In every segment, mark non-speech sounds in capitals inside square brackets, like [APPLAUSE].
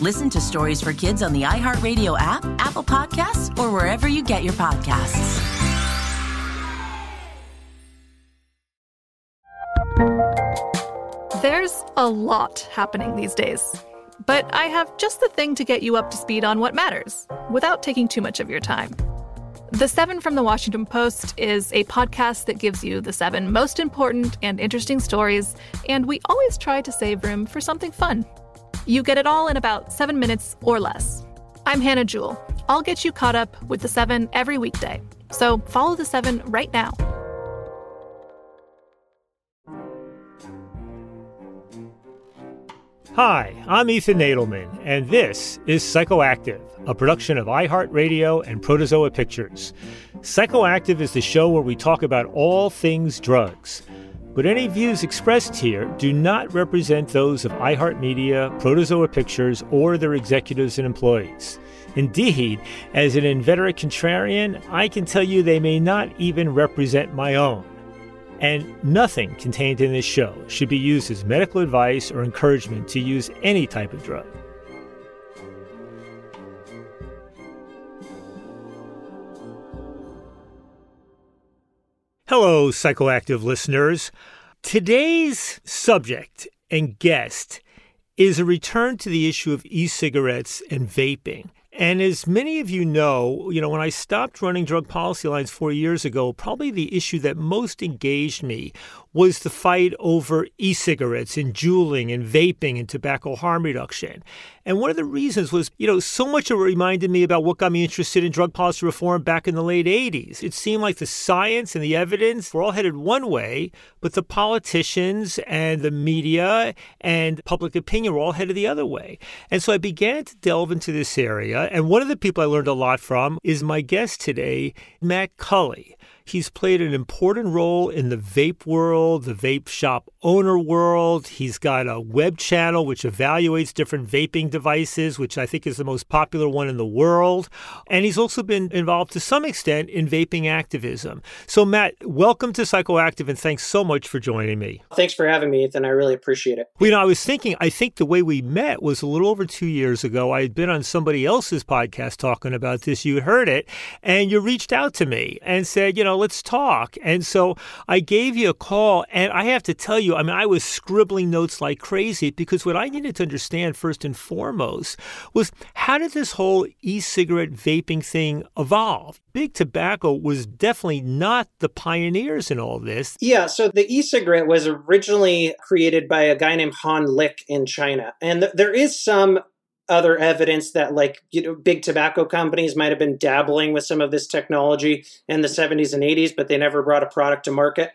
Listen to Stories for Kids on the iHeartRadio app, Apple Podcasts, or wherever you get your podcasts. There's a lot happening these days, but I have just the thing to get you up to speed on what matters without taking too much of your time. The Seven from the Washington Post is a podcast that gives you the seven most important and interesting stories, and we always try to save room for something fun. You get it all in about seven minutes or less. I'm Hannah Jewell. I'll get you caught up with the seven every weekday. So follow the seven right now. Hi, I'm Ethan Nadelmann, and this is Psychoactive, a production of iHeartRadio and Protozoa Pictures. Psychoactive is the show where we talk about all things drugs. But any views expressed here do not represent those of iHeartMedia, Protozoa Pictures, or their executives and employees. Indeed, as an inveterate contrarian, I can tell you they may not even represent my own. And nothing contained in this show should be used as medical advice or encouragement to use any type of drug. Hello, psychoactive listeners. Today's subject and guest is a return to the issue of e cigarettes and vaping. And as many of you know, you know, when I stopped running drug policy Alliance four years ago, probably the issue that most engaged me was the fight over e cigarettes and juuling and vaping and tobacco harm reduction. And one of the reasons was, you know, so much of it reminded me about what got me interested in drug policy reform back in the late 80s. It seemed like the science and the evidence were all headed one way, but the politicians and the media and public opinion were all headed the other way. And so I began to delve into this area. And one of the people I learned a lot from is my guest today, Matt Culley. He's played an important role in the vape world, the vape shop owner world. He's got a web channel which evaluates different vaping devices, which I think is the most popular one in the world. And he's also been involved to some extent in vaping activism. So, Matt, welcome to Psychoactive and thanks so much for joining me. Thanks for having me, Ethan. I really appreciate it. Well, you know, I was thinking, I think the way we met was a little over two years ago. I had been on somebody else's podcast talking about this. You heard it, and you reached out to me and said, you know, let's talk. And so I gave you a call, and I have to tell you, I mean, I was scribbling notes like crazy because what I needed to understand first and foremost was how did this whole e cigarette vaping thing evolve? Big tobacco was definitely not the pioneers in all this. Yeah, so the e cigarette was originally created by a guy named Han Lik in China. And th- there is some other evidence that like you know big tobacco companies might have been dabbling with some of this technology in the 70s and 80s but they never brought a product to market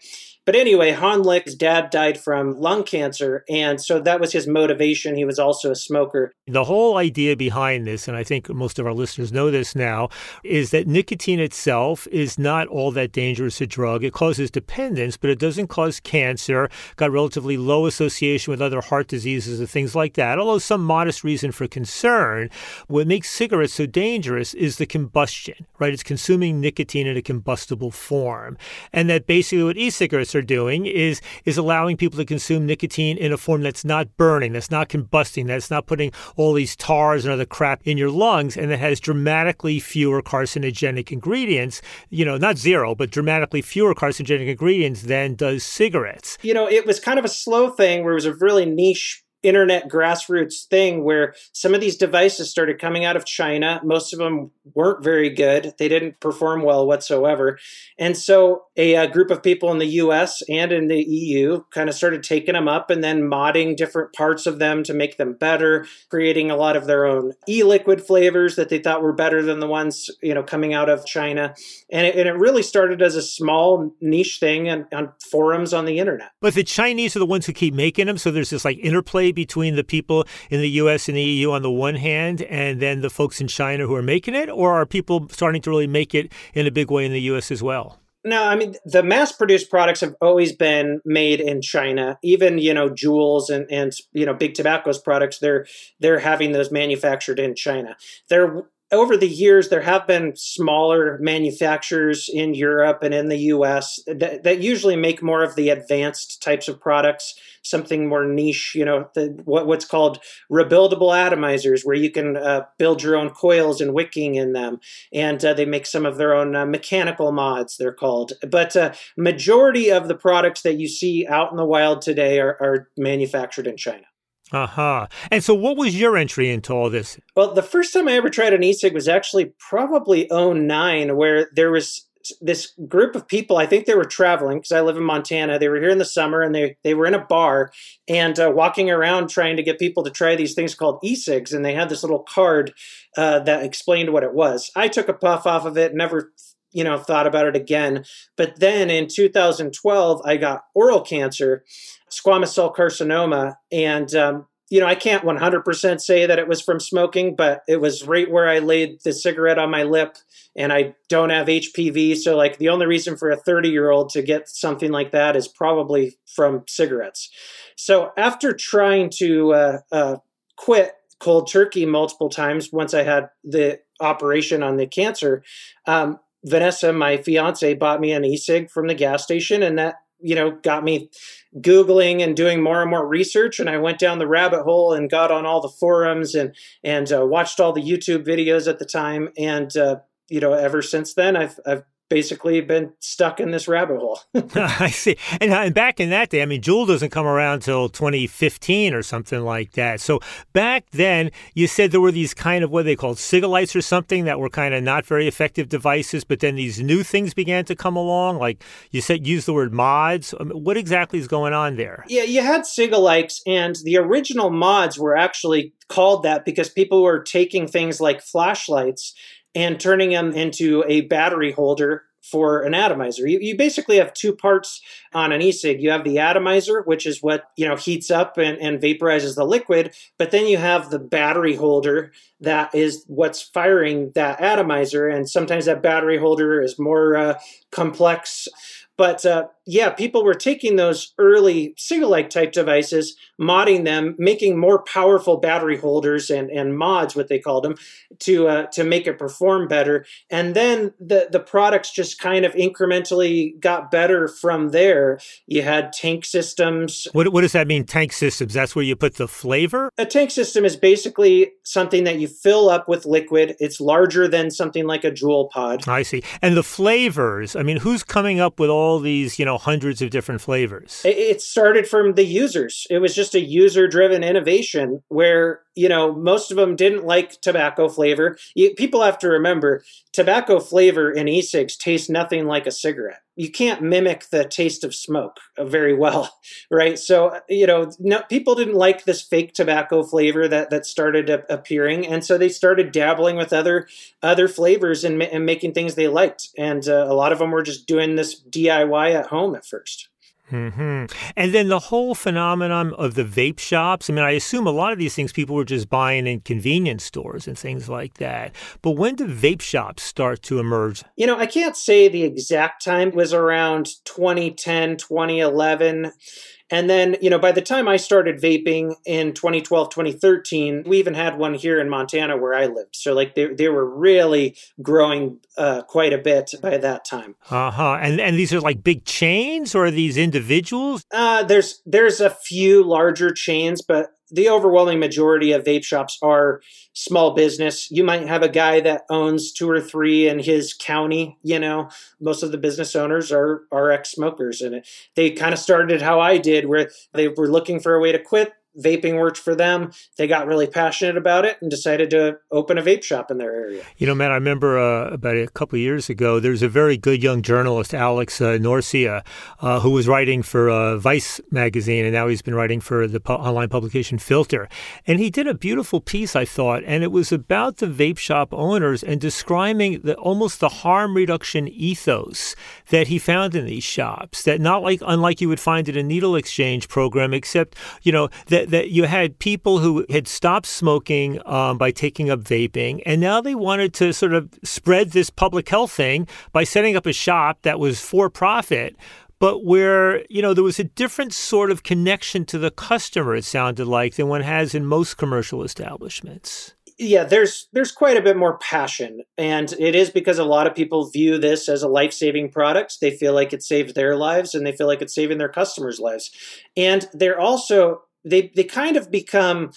But anyway, Han Lik's dad died from lung cancer, and so that was his motivation. He was also a smoker. The whole idea behind this, and I think most of our listeners know this now, is that nicotine itself is not all that dangerous a drug. It causes dependence, but it doesn't cause cancer, got relatively low association with other heart diseases and things like that, although some modest reason for concern. What makes cigarettes so dangerous is the combustion, right? It's consuming nicotine in a combustible form. And that basically what e-cigarettes are doing is is allowing people to consume nicotine in a form that's not burning, that's not combusting, that's not putting all these tars and other crap in your lungs, and that has dramatically fewer carcinogenic ingredients, you know, not zero, but dramatically fewer carcinogenic ingredients than does cigarettes. You know, it was kind of a slow thing where it was a really niche internet grassroots thing where some of these devices started coming out of China. Most of them weren't very good. They didn't perform well whatsoever. And so a, a, group of people in the US and in the EU kind of started taking them up and then modding different parts of them to make them better, creating a lot of their own e-liquid flavors that they thought were better than the ones, you know, coming out of China. And it, and it really started as a small niche thing on, on forums on the internet. But the Chinese are the ones who keep making them. So there's this like interplay between the people in the US and the EU on the one hand, and then the folks in China who are making it? Or are people starting to really make it in a big way in the US as well? No, I mean the mass-produced products have always been made in China. Even you know Juuls and and you know big tobacco's products, they're they're having those manufactured in China. There over the years, there have been smaller manufacturers in Europe and in the US that, that usually make more of the advanced types of products, something more niche, you know, the, what, what's called rebuildable atomizers, where you can uh, build your own coils and wicking in them. And uh, they make some of their own uh, mechanical mods, they're called. But uh, majority of the products that you see out in the wild today are, are manufactured in China. Uh huh. And so, what was your entry into all this? Well, the first time I ever tried an e-cig was actually probably 09, where there was this group of people. I think they were traveling because I live in Montana. They were here in the summer, and they they were in a bar and uh, walking around trying to get people to try these things called e-cigs. And they had this little card uh, that explained what it was. I took a puff off of it, never you know thought about it again. But then in 2012, I got oral cancer squamous cell carcinoma. And, um, you know, I can't 100% say that it was from smoking, but it was right where I laid the cigarette on my lip and I don't have HPV. So, like, the only reason for a 30 year old to get something like that is probably from cigarettes. So, after trying to uh, uh, quit cold turkey multiple times once I had the operation on the cancer, um, Vanessa, my fiance, bought me an e-cig from the gas station, and that you know, got me googling and doing more and more research. And I went down the rabbit hole and got on all the forums and and uh, watched all the YouTube videos at the time. And uh, you know, ever since then, I've I've basically been stuck in this rabbit hole. [LAUGHS] [LAUGHS] I see. And, uh, and, back in that day, I mean, Juul doesn't come around till 2015 or something like that. So back then, you said there were these kind of what they called Cigalikes or something that were kind of not very effective devices, but then these new things began to come along. Like you said, use the word mods. What exactly is going on there? Yeah, you had Cigalikes, and the original mods were actually called that because people were taking things like flashlights and turning them into a battery holder for an atomizer. You, you basically have two parts on an e-cig. You have the atomizer, which is what you know heats up and, and vaporizes the liquid, but then you have the battery holder that is what's firing that atomizer. And sometimes that battery holder is more uh, complex. But uh, yeah, people were taking those early Cigalike type devices, modding them, making more powerful battery holders and, and mods, what they called them, to uh, to make it perform better. And then the the products just kind of incrementally got better from there. You had tank systems. What what does that mean? Tank systems? That's where you put the flavor. A tank system is basically something that you fill up with liquid. It's larger than something like a Juul pod. I see. And the flavors. I mean, who's coming up with all these? You know hundreds of different flavors. It started from the users. It was just a user driven innovation where you know most of them didn't like tobacco flavor. You, people have to remember tobacco flavor in e-cigs tastes nothing like a cigarette you can't mimic the taste of smoke very well [LAUGHS] right? So you know no, people didn't like this fake tobacco flavor that that started appearing and so they started dabbling with other other flavors and, and making things they liked and uh, a lot of them were just doing this diy at home at first hmm And then the whole phenomenon of the vape shops. I mean, I assume a lot of these things people were just buying in convenience stores and things like that. But when did vape shops start to emerge? You know, I can't say the exact time. It was around 2010, 2011. And then, you know, by the time I started vaping in 2012, 2013, we even had one here in Montana where I lived. So, like, they, they were really growing uh, quite a bit by that time. Uh huh. And and these are like big chains, or are these individuals? Uh, there's there's a few larger chains, but the overwhelming majority of vape shops are small business. You might have a guy that owns two or three in his county. You know, most of the business owners are are ex smokers, and they kind of started how I did, where they were looking for a way to quit vaping worked for them. They got really passionate about it and decided to open a vape shop in their area. You know, man, I remember uh, about a couple of years ago, there's a very good young journalist, Alex uh, Norcia, uh, who was writing for uh, Vice magazine, and now he's been writing for the online publication Filter. And he did a beautiful piece, I thought, and it was about the vape shop owners and describing the almost the harm reduction ethos that he found in these shops. That not like unlike you would find in a needle exchange program, except you know that that you had people who had stopped smoking um, by taking up vaping, and now they wanted to sort of spread this public health thing by setting up a shop that was for profit but where you know there was a different sort of connection to the customer it sounded like than one has in most commercial establishments. Yeah there's there's quite a bit more passion and it is because a lot of people view this as a life-saving product. They feel like it saves their lives and they feel like it's saving their customers lives. And they're also they they kind of become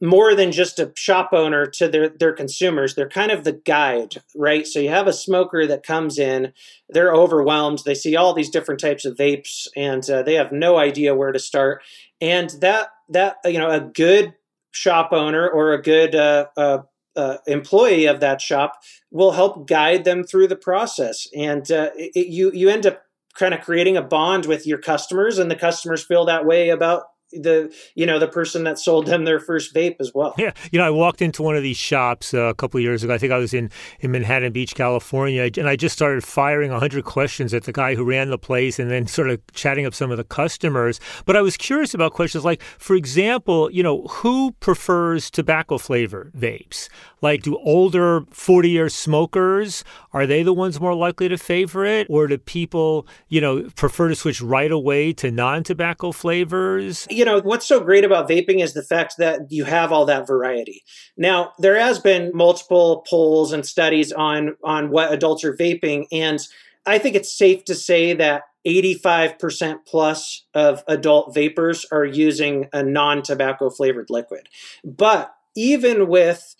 more than just a shop owner to their their consumers. They're kind of the guide right? So you have a smoker that comes in they're overwhelmed they see all these different types of vapes and uh, they have no idea where to start. And that that you know a good shop owner or a good uh, uh, uh employee of that shop will help guide them through the process. And uh, it, you you end up kind of creating a bond with your customers and the customers feel that way about the you know the person that sold them their first vape as well. Yeah, you know, I walked into one of these shops uh, a couple years ago. I think I was in in Manhattan Beach, California, and I just started firing hundred questions at the guy who ran the place, and then sort of chatting up some of the customers. But I was curious about questions like, for example, you know, who prefers tobacco flavor vapes? Like, do older forty year smokers are they the ones more likely to favor it, or do people, you know, prefer to switch right away to non tobacco flavors? You know, what's so great about vaping is the fact that you have all that variety. Now, there has been multiple polls and studies on on what adults are vaping and I think it's safe to say that 85% plus of adult vapors are using a non-tobacco flavored liquid. But even with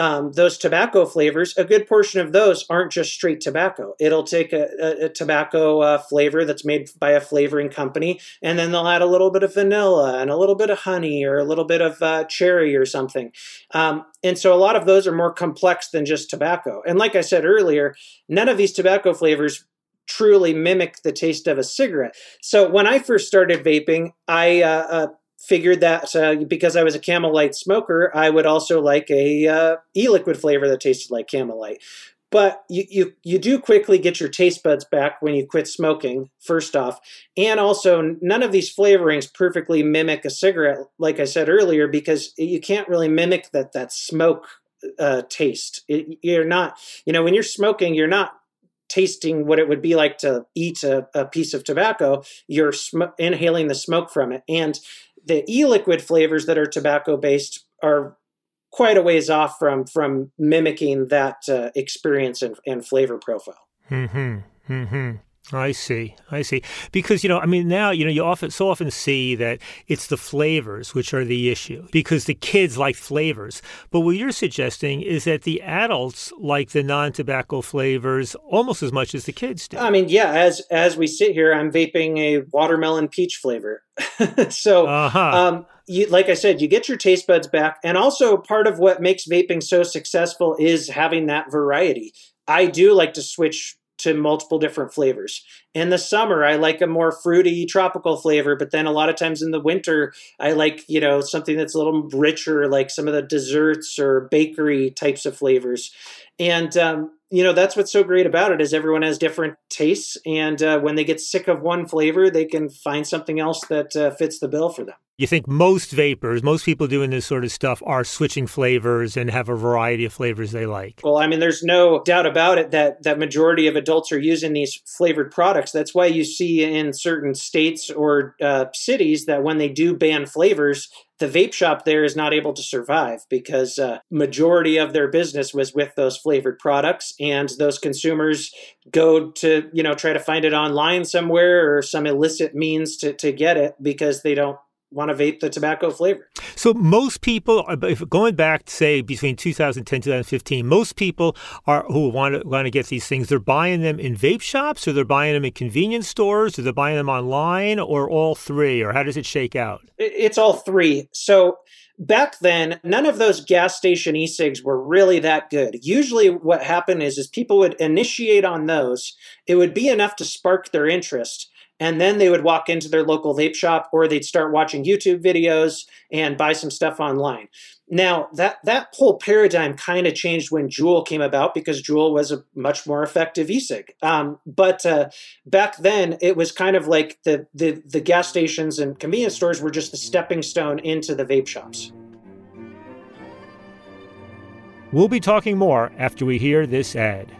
um, those tobacco flavors, a good portion of those aren't just straight tobacco. It'll take a, a, a tobacco uh, flavor that's made by a flavoring company, and then they'll add a little bit of vanilla and a little bit of honey or a little bit of uh, cherry or something. Um, and so a lot of those are more complex than just tobacco. And like I said earlier, none of these tobacco flavors truly mimic the taste of a cigarette. So when I first started vaping, I uh, uh figured that uh, because I was a Camel Light smoker, I would also like a uh, e-liquid flavor that tasted like Camel Light. But you, you you do quickly get your taste buds back when you quit smoking. First off, and also none of these flavorings perfectly mimic a cigarette, like I said earlier, because you can't really mimic that that smoke uh, taste. It, you're not, you know, when you're smoking, you're not tasting what it would be like to eat a, a piece of tobacco. You're sm- inhaling the smoke from it, and the e-liquid flavors that are tobacco based are quite a ways off from from mimicking that uh, experience and, and, flavor profile. Hmm. Hmm. I see. I see. Because, you know, I mean, now, you know, you often so often see that it's the flavors which are the issue because the kids like flavors. But what you're suggesting is that the adults like the non tobacco flavors almost as much as the kids do. I mean, yeah, as as we sit here, I'm vaping a watermelon peach flavor. [LAUGHS] so, uh-huh. um, you, like I said, you get your taste buds back. And also, part of what makes vaping so successful is having that variety. I do like to switch to multiple different flavors. In the summer, I like a more fruity tropical flavor, but then a lot of times in the winter, I like, you know, something that's a little richer, like some of the desserts or bakery types of flavors. And um, you know that's what's so great about it is everyone has different tastes and uh, when they get sick of one flavor they can find something else that uh, fits the bill for them you think most vapors, most people doing this sort of stuff are switching flavors and have a variety of flavors they like. Well, I mean, there's no doubt about it that that majority of adults are using these flavored products. That's why you see in certain states or uh, cities that when they do ban flavors, the vape shop there is not able to survive because uh, majority of their business was with those flavored products and those consumers go to you know try to find it online somewhere or some illicit means to, to get it because they don't want to vape the tobacco flavor. So most people, if going back, say between 2010 2015, most people are who want to want to get these things. They're buying them in vape shops, or they're buying them in convenience stores, or they're buying them online, or all three. Or how does it shake out? It's all three. So back then none of those gas station e-cigs were really that good usually what happened is is people would initiate on those it would be enough to spark their interest and then they would walk into their local vape shop or they'd start watching YouTube videos and buy some stuff online. Now, that, that whole paradigm kind of changed when Juul came about because Juul was a much more effective e-cig. Um, but uh, back then, it was kind of like the, the, the gas stations and convenience stores were just the stepping stone into the vape shops. We'll be talking more after we hear this ad.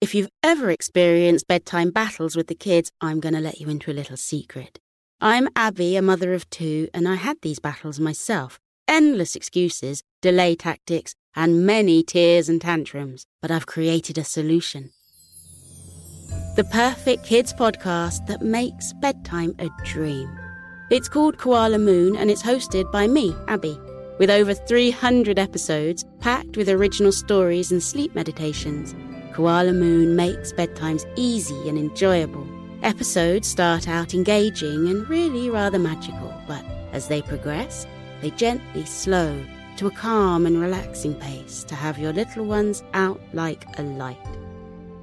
If you've ever experienced bedtime battles with the kids, I'm going to let you into a little secret. I'm Abby, a mother of two, and I had these battles myself. Endless excuses, delay tactics, and many tears and tantrums. But I've created a solution. The perfect kids podcast that makes bedtime a dream. It's called Koala Moon and it's hosted by me, Abby, with over 300 episodes packed with original stories and sleep meditations. Koala Moon makes bedtimes easy and enjoyable. Episodes start out engaging and really rather magical, but as they progress, they gently slow to a calm and relaxing pace to have your little ones out like a light.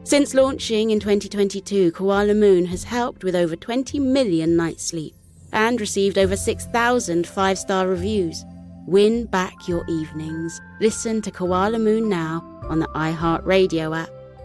Since launching in 2022, Koala Moon has helped with over 20 million nights sleep and received over 6,000 five star reviews. Win back your evenings. Listen to Koala Moon now on the iHeartRadio app,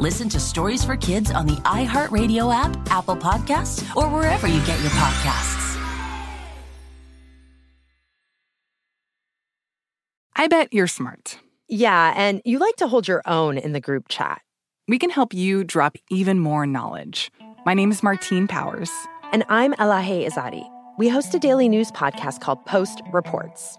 Listen to Stories for Kids on the iHeartRadio app, Apple Podcasts, or wherever you get your podcasts. I bet you're smart. Yeah, and you like to hold your own in the group chat. We can help you drop even more knowledge. My name is Martine Powers. And I'm Elahe Izadi. We host a daily news podcast called Post Reports.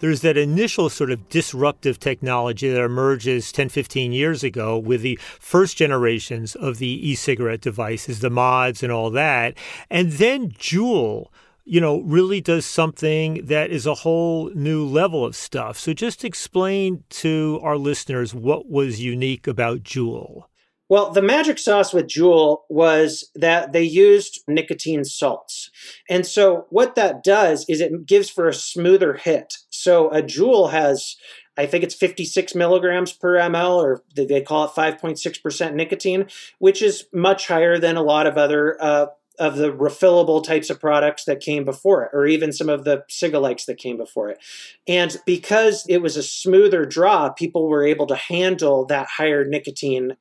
There's that initial sort of disruptive technology that emerges 10, 15 years ago with the first generations of the e cigarette devices, the mods, and all that. And then Juul you know, really does something that is a whole new level of stuff. So just explain to our listeners what was unique about Juul. Well, the magic sauce with Juul was that they used nicotine salts. And so what that does is it gives for a smoother hit. So a Juul has I think it's 56 milligrams per ml, or they call it 5.6% nicotine, which is much higher than a lot of other uh, of the refillable types of products that came before it, or even some of the Cigalikes that came before it. And because it was a smoother draw, people were able to handle that higher nicotine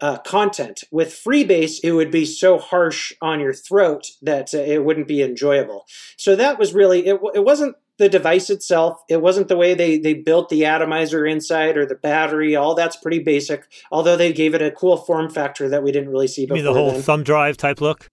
uh, content. With Freebase, it would be so harsh on your throat that uh, it wouldn't be enjoyable. So that was really, it, it wasn't the device itself. It wasn't the way they, they built the atomizer inside or the battery. All that's pretty basic, although they gave it a cool form factor that we didn't really see before. You mean the whole then. thumb drive type look?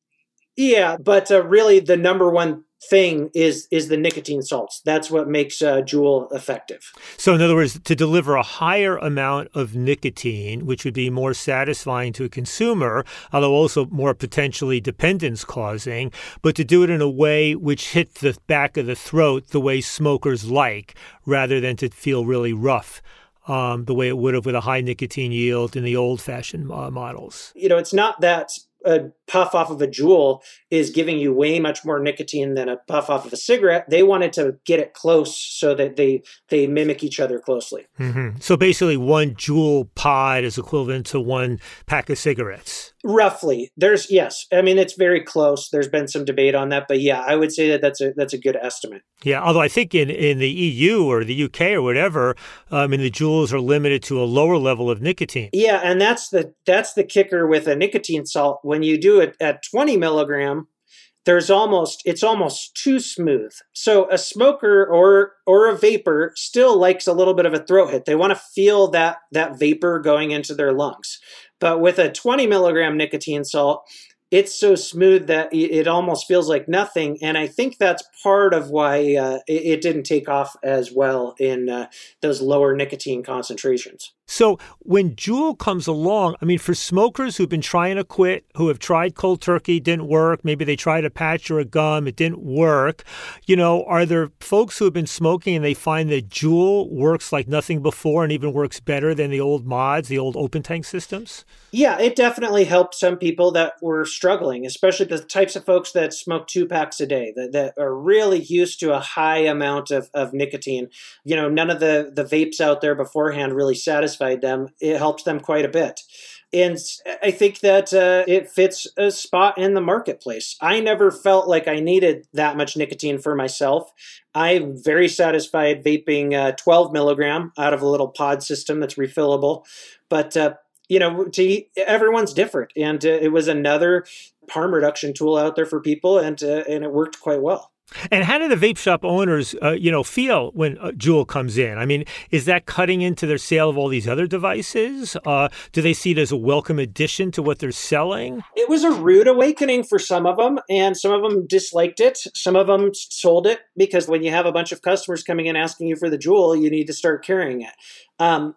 Yeah, but uh, really the number one thing is is the nicotine salts. That's what makes uh, Juul effective. So, in other words, to deliver a higher amount of nicotine, which would be more satisfying to a consumer, although also more potentially dependence causing, but to do it in a way which hit the back of the throat the way smokers like, rather than to feel really rough. Um, the way it would have with a high nicotine yield in the old fashioned uh, models. You know, it's not that a puff off of a Juul is giving you way much more nicotine than a puff off of a cigarette. They wanted to get it close so that they they mimic each other closely. Mm-hmm. So basically, one Juul pod is equivalent to one pack of cigarettes. Roughly, there's yes. I mean, it's very close. There's been some debate on that, but yeah, I would say that that's a that's a good estimate. Yeah, although I think in, in the EU or the UK or whatever, I mean, the Juuls are limited to a lower level of nicotine. Yeah, and that's the that's the kicker with a nicotine salt. When you do it at 20 milligram, there's almost it's almost too smooth. So a smoker or or a vapor still likes a little bit of a throat hit. They want to feel that that vapor going into their lungs. But with a 20 milligram nicotine salt, it's so smooth that it almost feels like nothing. And I think that's part of why uh, it, didn't take off as well in uh, those lower nicotine concentrations. So when Juul comes along, I mean, for smokers who've been trying to quit, who have tried cold turkey, didn't work, maybe they tried a patch or a gum, it didn't work. You know, are there folks who have been smoking and they find that Juul works like nothing before and even works better than the old mods, the old open tank systems? Yeah, it definitely helped some people that were struggling, especially the types of folks that smoke two packs a day, that, that are really used to a high amount of, of nicotine. You know, none of the, the vapes out there beforehand really satisfy satisfied them, it helps them quite a bit. And I think that uh, it fits a spot in the marketplace. I never felt like I needed that much nicotine for myself. I'm very satisfied vaping uh, 12 milligram out of a little pod system that's refillable. But uh, you know, to, everyone's different, and uh, it was another harm reduction tool out there for people, and uh, and it worked quite well. And how do the vape shop owners, uh, you know, feel when uh, Juul comes in? I mean, is that cutting into their sale of all these other devices? Uh, do they see it as a welcome addition to what they're selling? It was a rude awakening for some of them, and some of them disliked it. Some of them sold it because when you have a bunch of customers coming in asking you for the Juul, you need to start carrying it. Um,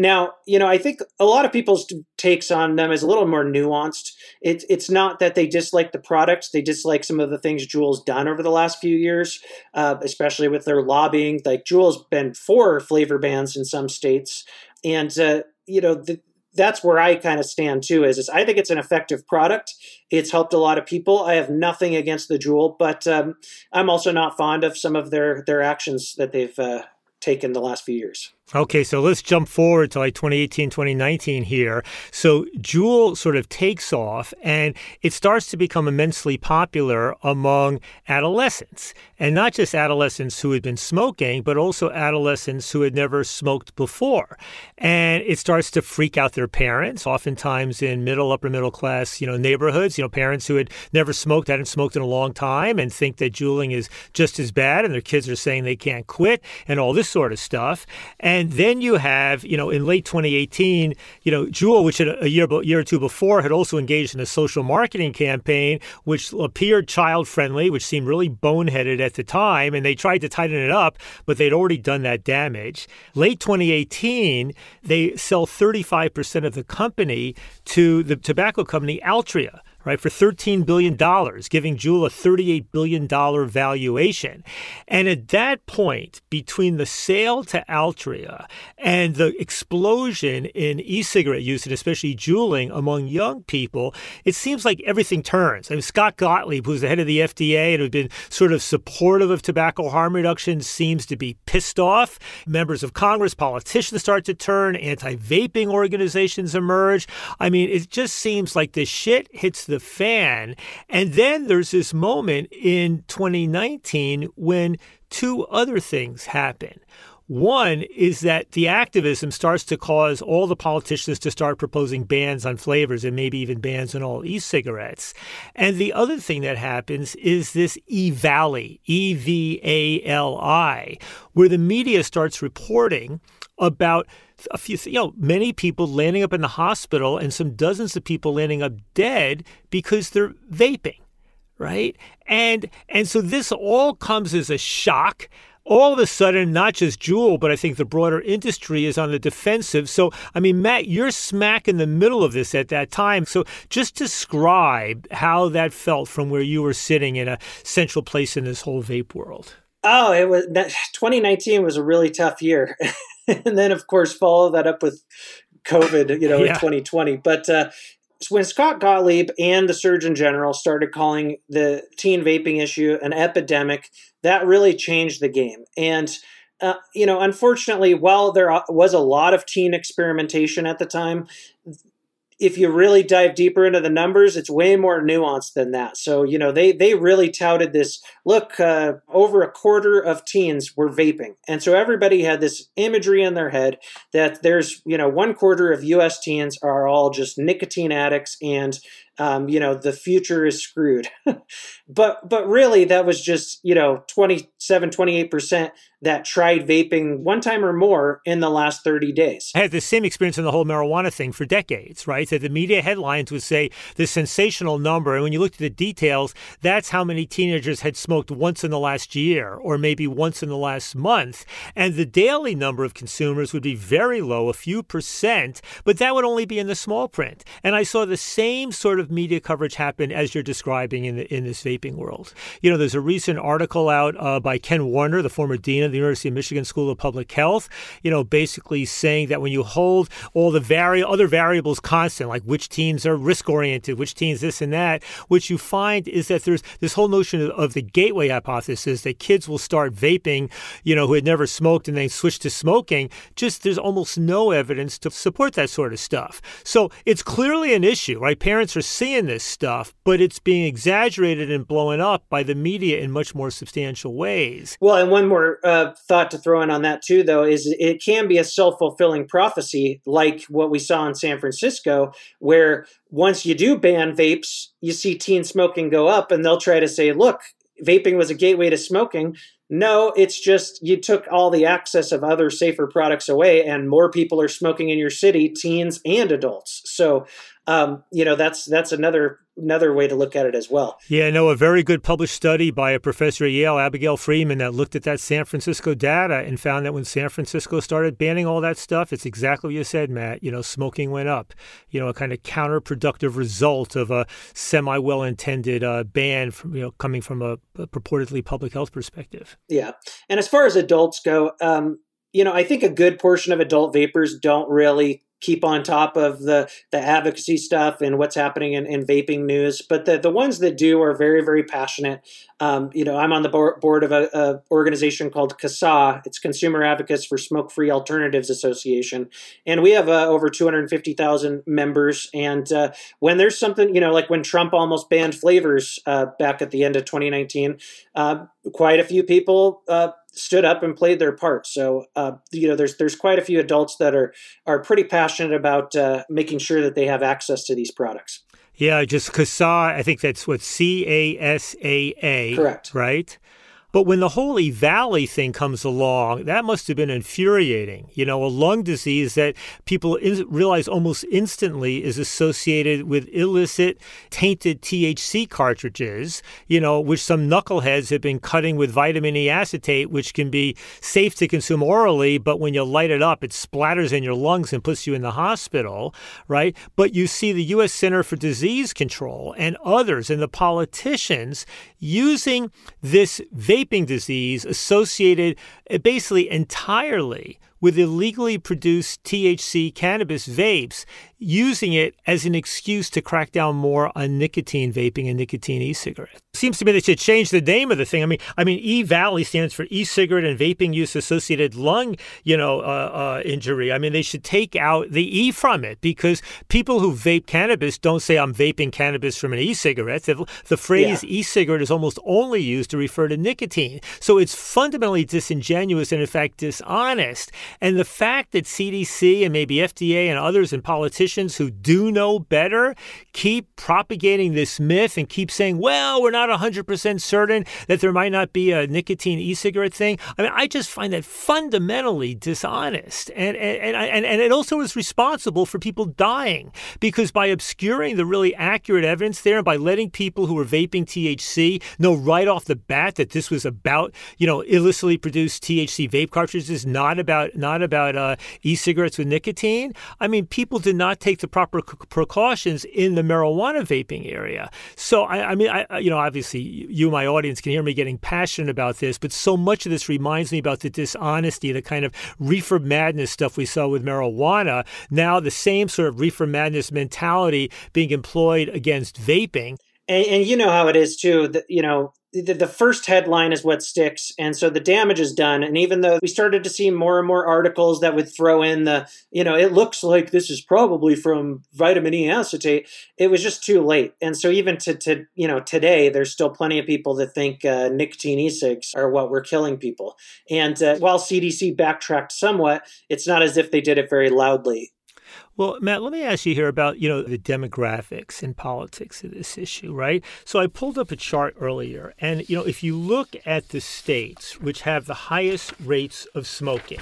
now, you know, I think a lot of people's takes on them is a little more nuanced. It's it's not that they dislike the products; they dislike some of the things Juul's done over the last few years, uh, especially with their lobbying. Like Juul's been for flavor bans in some states, and uh, you know the, that's where I kind of stand too. Is, is I think it's an effective product. It's helped a lot of people. I have nothing against the Juul, but um, I'm also not fond of some of their their actions that they've uh, taken the last few years. Okay, so let's jump forward to like 2018, 2019 here. So Juul sort of takes off and it starts to become immensely popular among adolescents. And not just adolescents who had been smoking, but also adolescents who had never smoked before. And it starts to freak out their parents, oftentimes in middle, upper middle class, you know, neighborhoods, you know, parents who had never smoked, hadn't smoked in a long time and think that juuling is just as bad and their kids are saying they can't quit and all this sort of stuff. And And then you have, you know, in late 2018, you know, Juul, which a year, year or two before had also engaged in a social marketing campaign, which appeared child friendly, which seemed really boneheaded at the time. And they tried to tighten it up, but they'd already done that damage. Late 2018, they sell 35% of the company to the tobacco company Altria right, for $13 billion, giving Juul a $38 billion valuation. And at that point, between the sale to Altria and the explosion in e cigarette use, and especially juuling among young people, it seems like everything turns. I mean, Scott Gottlieb, who's the head of the FDA and who'd been sort of supportive of tobacco harm reduction, seems to be pissed off. Members of Congress, politicians start to turn, anti vaping organizations emerge. I mean, it just seems like the shit hits the fan. And then there's this moment in 2019 when two other things happen. One is that the activism starts to cause all the politicians to start proposing bans on flavors and maybe even bans on all e cigarettes. And the other thing that happens is this E Valley, E V A L I, where the media starts reporting about a few, you know, many people landing up in the hospital and some dozens of people landing up dead because they're vaping, right? And and so this all comes as a shock. All of a sudden, not just Juul, but I think the broader industry is on the defensive. So, I mean, Matt, you're smack in the middle of this at that time. So, just describe how that felt from where you were sitting in a central place in this whole vape world. Oh, it was 2019 was a really tough year. [LAUGHS] [LAUGHS] and then of course follow that up with COVID, you know, yeah. in 2020. But uh, when Scott Gottlieb and the Surgeon General started calling the teen vaping issue an epidemic, that really changed the game. And uh, you know, unfortunately, while there was a lot of teen experimentation at the time, if you really dive deeper into the numbers, it's way more nuanced than that. So, you know, they, they really touted this look, uh, over a quarter of teens were vaping. And so everybody had this imagery in their head that there's, you know, one quarter of US teens are all just nicotine addicts and um, you know the future is screwed. [LAUGHS] But but really that was just you know 27 28% that tried vaping one time or more in the last 30 days. I had the same experience in the whole marijuana thing for decades right? That the media headlines would say the sensational number and when you looked at the details that's how many teenagers had smoked once in the last year or maybe once in the last month and the daily number of consumers would be very low a few percent but that would only be in the small print. And i saw the same sort of media coverage happen as you're describing in the, in this vaping world. You know, there's a recent article out uh, by Ken Warner, the former dean of the University of Michigan School of Public Health. You know, basically saying that when you hold all the vari- other variables constant, like which teams are risk oriented, which teams this and that, what you find is that there's this whole notion of, of the gateway hypothesis that kids will start vaping, you know, who had never smoked and then switch to smoking. Just there's almost no evidence to support that sort of stuff. So it's clearly an issue, right? Parents are seeing this stuff, but it's being exaggerated and blown up by the media in much more substantial ways. Well, and one more uh, thought to throw in on that too, though, is it can be a self fulfilling prophecy, like what we saw in San Francisco, where once you do ban vapes, you see teen smoking go up, and they'll try to say, look, vaping was a gateway to smoking. No, it's just you took all the access of other safer products away, and more people are smoking in your city, teens and adults. So, um, you know, that's that's another another way to look at it as well. Yeah, no, a very good published study by a professor at Yale, Abigail Friedman, that looked at that San Francisco data and found that when San Francisco started banning all that stuff, it's exactly what you said, Matt. You know, smoking went up. You know, a kind of counterproductive result of a semi well intended uh, ban from you know coming from a, a purportedly public health perspective. Yeah. And as far as adults go, um, you know, I think a good portion of adult vapors don't really keep on top of the the advocacy stuff and what's happening in, in vaping news. But the the ones that do are very very passionate. Um, you know, I'm on the board board of a, a organization called CASAA. It's Consumer Advocates for Smoke Free Alternatives Association, and we have uh, over 250,000 members. And uh, when there's something, you know, like when Trump almost banned flavors uh, back at the end of 2019, uh, quite a few people uh, stood up and played their part. So uh, you know, there's there's quite a few adults that are are pretty passionate about uh, making sure that they have access to these products. Yeah, just CASAA. I think that's what C A S A A. Correct. Right. But when the Holy Valley thing comes along, that must have been infuriating. You know, a lung disease that people realize almost instantly is associated with illicit, tainted THC cartridges, you know, which some knuckleheads have been cutting with vitamin E acetate, which can be safe to consume orally, but when you light it up, it splatters in your lungs and puts you in the hospital, right? But you see the U.S. Center for Disease Control and others and the politicians using this vaping disease associated uh, basically entirely with illegally produced THC cannabis vapes, using it as an excuse to crack down more on nicotine vaping and nicotine e-cigarettes. Seems to me they should change the name of the thing. I mean, I mean, EVALI stands for e-cigarette and vaping use associated lung, you know, uh, uh, injury. I mean, they should take out the E from it because people who vape cannabis don't say I'm vaping cannabis from an e-cigarette. The, the phrase yeah. e-cigarette is almost only used to refer to nicotine. So it's fundamentally disingenuous and in fact dishonest. And the fact that CDC and maybe FDA and others and politicians who do know better keep propagating this myth and keep saying, well, we're not 100% certain that there might not be a nicotine e cigarette thing. I mean, I just find that fundamentally dishonest. And, and, and, and it also is responsible for people dying because by obscuring the really accurate evidence there and by letting people who are vaping THC know right off the bat that this was about, you know, illicitly produced THC vape cartridges, not about, not about uh, e-cigarettes with nicotine. I mean, people did not take the proper c- precautions in the marijuana vaping area. So, I, I mean, I, you know, obviously, you, my audience, can hear me getting passionate about this, but so much of this reminds me about the dishonesty, the kind of reefer madness stuff we saw with marijuana. Now, the same sort of reefer madness mentality being employed against vaping. And, and, you know how it is too. That you know the, first headline is what sticks and so the damage is done. And even though we started to see more and more articles that would throw in the you know it looks like this is probably from vitamin e acetate it was just too late. And so even to, to you know today there's still plenty of people that think uh, nicotine e-cigs are what were killing people. And uh, while cdc backtracked somewhat it's not as if they did it very loudly well, Matt, let me ask you here about, you know, the demographics and politics of this issue, right? So I pulled up a chart earlier, and, you know, if you look at the states which have the highest rates of smoking,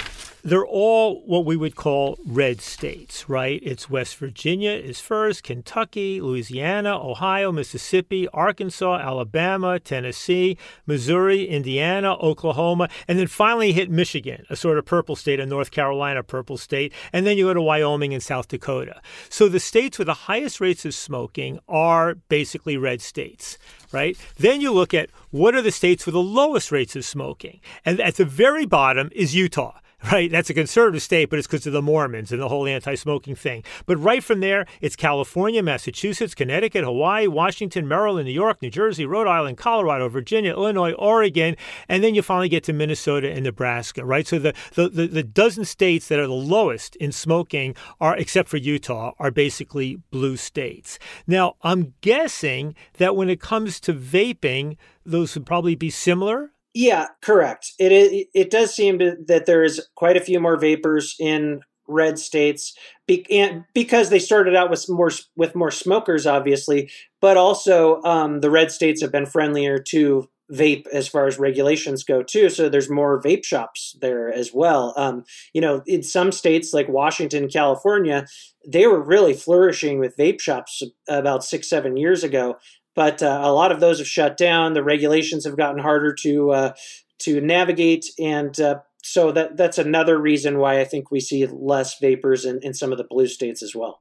they're all what we would call red states, right? It's West Virginia is first, Kentucky, Louisiana, Ohio, Mississippi, Arkansas, Alabama, Tennessee, Missouri, Indiana, Oklahoma, and then finally hit Michigan, a sort of purple state, a North Carolina purple state, and then you go to Wyoming and South Dakota. So the states with the highest rates of smoking are basically red states right? Then you look at what are the states with the lowest rates of smoking. And at the very bottom is Utah right? That's a conservative state, but it's because of the Mormons and the whole anti smoking thing. But right from there, it's California, Massachusetts, Connecticut, Hawaii, Washington, Maryland, New York, New Jersey, Rhode Island, Colorado, Virginia, Illinois, Oregon, and then you finally get to Minnesota and Nebraska, right? So the, the, the, the dozen states that are the lowest in smoking are, except for Utah, are basically blue states. Now, I'm guessing that when it comes to vaping, those would probably be similar yeah, correct. It is, it does seem to, that there is quite a few more vapers in red states be, because they started out with more with more smokers, obviously, but also um, the red states have been friendlier to vape as far as regulations go too. So there's more vape shops there as well. Um, you know, in some states like Washington, California, they were really flourishing with vape shops about six, seven years ago but uh, a lot of those have shut down. The regulations have gotten harder to uh, to navigate, and uh, so that that's another reason why I think we see less vapers in, in some of the blue states as well.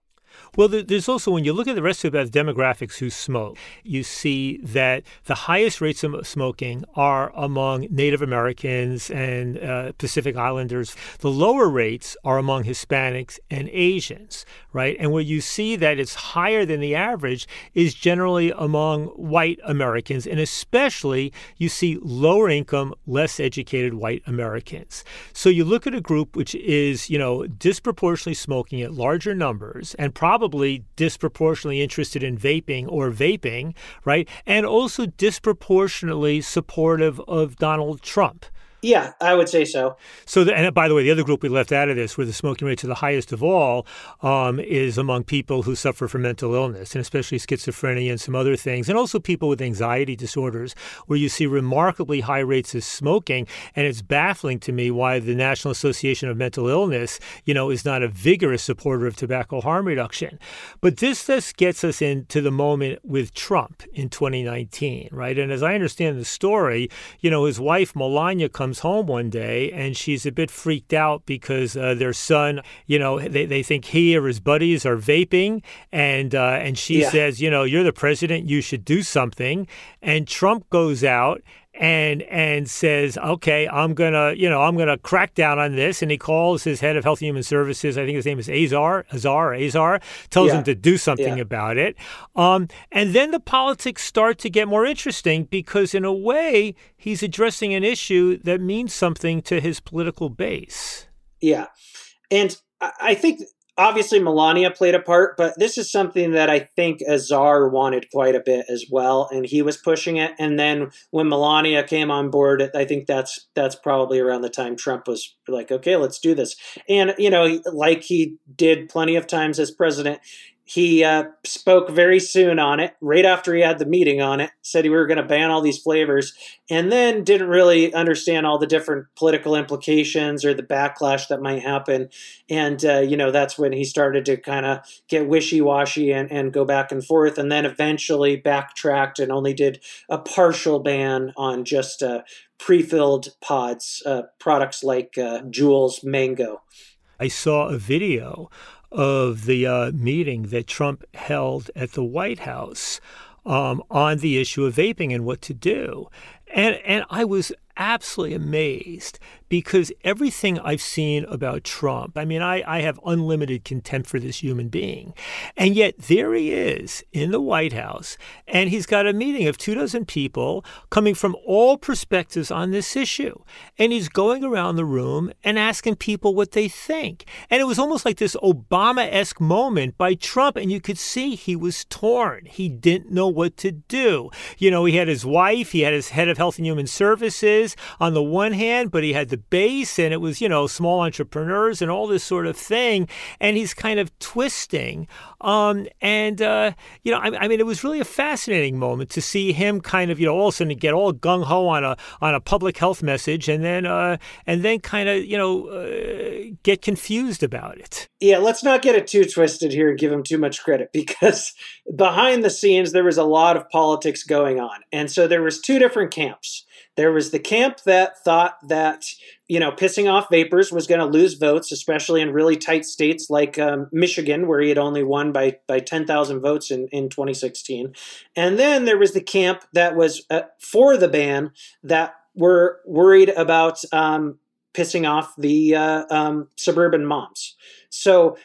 Well, there's also, when you look at the rest of the demographics who smoke, you see that the highest rates of smoking are among Native Americans and uh, Pacific Islanders. The lower rates are among Hispanics and Asians, right? And where you see that it's higher than the average is generally among white Americans, and especially you see lower income, less educated white Americans. So you look at a group which is, you know, disproportionately smoking at larger numbers and probably probably disproportionately interested in vaping or vaping, right? And also disproportionately supportive of Donald Trump Yeah, I would say so. So, the, and by the way, the other group we left out of this, where the smoking rates are the highest of all, um, is among people who suffer from mental illness, and especially schizophrenia and some other things, and also people with anxiety disorders, where you see remarkably high rates of smoking. And it's baffling to me why the National Association of Mental Illness, you know, is not a vigorous supporter of tobacco harm reduction. But this just gets us into the moment with Trump in 2019, right? And as I understand the story, you know, his wife Melania comes comes home one day and she's a bit freaked out because uh, their son, you know, they, they think he or his buddies are vaping. And, uh, and she Yeah. says, you know, you're the president, you should do something. And Trump goes out and and says, okay, I'm gonna, you know, I'm gonna crack down on this. And he calls his head of Health and Human Services, I think his name is Azar, Azar, Azar, tells Yeah. him to do something Yeah. about it. Um, and then the politics start to get more interesting because, in a way, he's addressing an issue that means something to his political base. Yeah. And I I think obviously Melania played a part, but this is something that I think Azar wanted quite a bit as well, and he was pushing it. And then when Melania came on board, I think that's that's probably around the time Trump was like, okay, let's do this. And you know, like he did plenty of times as president, he uh, spoke very soon on it, right after he had the meeting on it, said we were going to ban all these flavors, and then didn't really understand all the different political implications or the backlash that might happen. And, uh, you know, that's when he started to kind of get wishy washy and, and go back and forth, and then eventually backtracked and only did a partial ban on just uh, pre filled pods, uh, products like uh, Juul's Mango. I saw a video of the uh, meeting that Trump held at the White House um, on the issue of vaping and what to do. And, and I was absolutely amazed because everything I've seen about Trump, I mean, I, I have unlimited contempt for this human being. And yet there he is in the White House, and he's got a meeting of two dozen people coming from all perspectives on this issue. And he's going around the room and asking people what they think. And it was almost like this Obama esque moment by Trump, and you could see he was torn. He didn't know what to do. You know, he had his wife, he had his head of Health and Human Services on the one hand, but he had the base, and it was, you know, small entrepreneurs and all this sort of thing. And he's kind of twisting. Um, and, uh, you know, I, I mean, it was really a fascinating moment to see him kind of, you know, all of a sudden get all gung ho on a on a public health message, and then uh, and then kind of, you know, uh, get confused about it. Yeah, let's not get it too twisted here and give him too much credit [LAUGHS] because behind the scenes there was a lot of politics going on. And so there was two different camps. There was the camp that thought that, you know, pissing off vapers was going to lose votes, especially in really tight states like um, Michigan, where he had only won by, by 10,000 votes in, in 2016. And then there was the camp that was uh, for the ban that were worried about um, pissing off the uh, um, suburban moms. So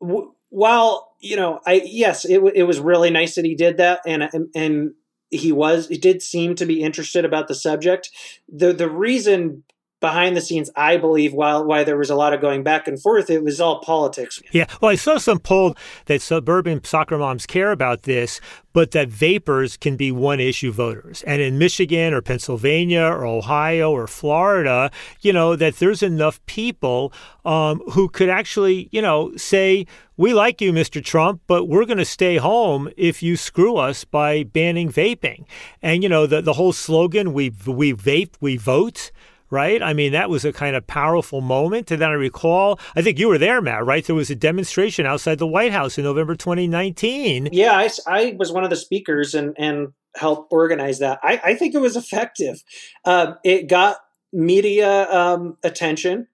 w- while you know, I yes, it, w- it was really nice that he did that, and- and he was he did seem to be interested about the subject. the The reason behind the scenes, I believe, while why there was a lot of going back and forth, it was all politics. Yeah, well, I saw some poll that suburban soccer moms care about this, but that vapers can be one issue voters. And in Michigan or Pennsylvania or Ohio or Florida, you know, that there's enough people um, who could actually, you know, say, we like you, Mr. Trump, but we're going to stay home if you screw us by banning vaping. And, you know, the, the whole slogan, we, we vape, we vote right? I mean, that was a kind of powerful moment. And then I recall, I think you were there, Matt, right? There was a demonstration outside the White House in November 2019. Yeah, I was one of the speakers and and helped organize that. I, I think it was effective. Um, it got media um, attention.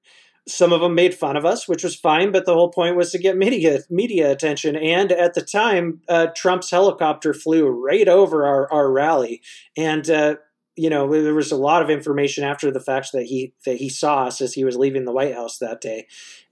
Some of them made fun of us, which was fine, but the whole point was to get media media attention. And at the time, uh, Trump's helicopter flew right over our, our rally, and uh, you know there was a lot of information after the fact that he that he saw us as he was leaving the White House that day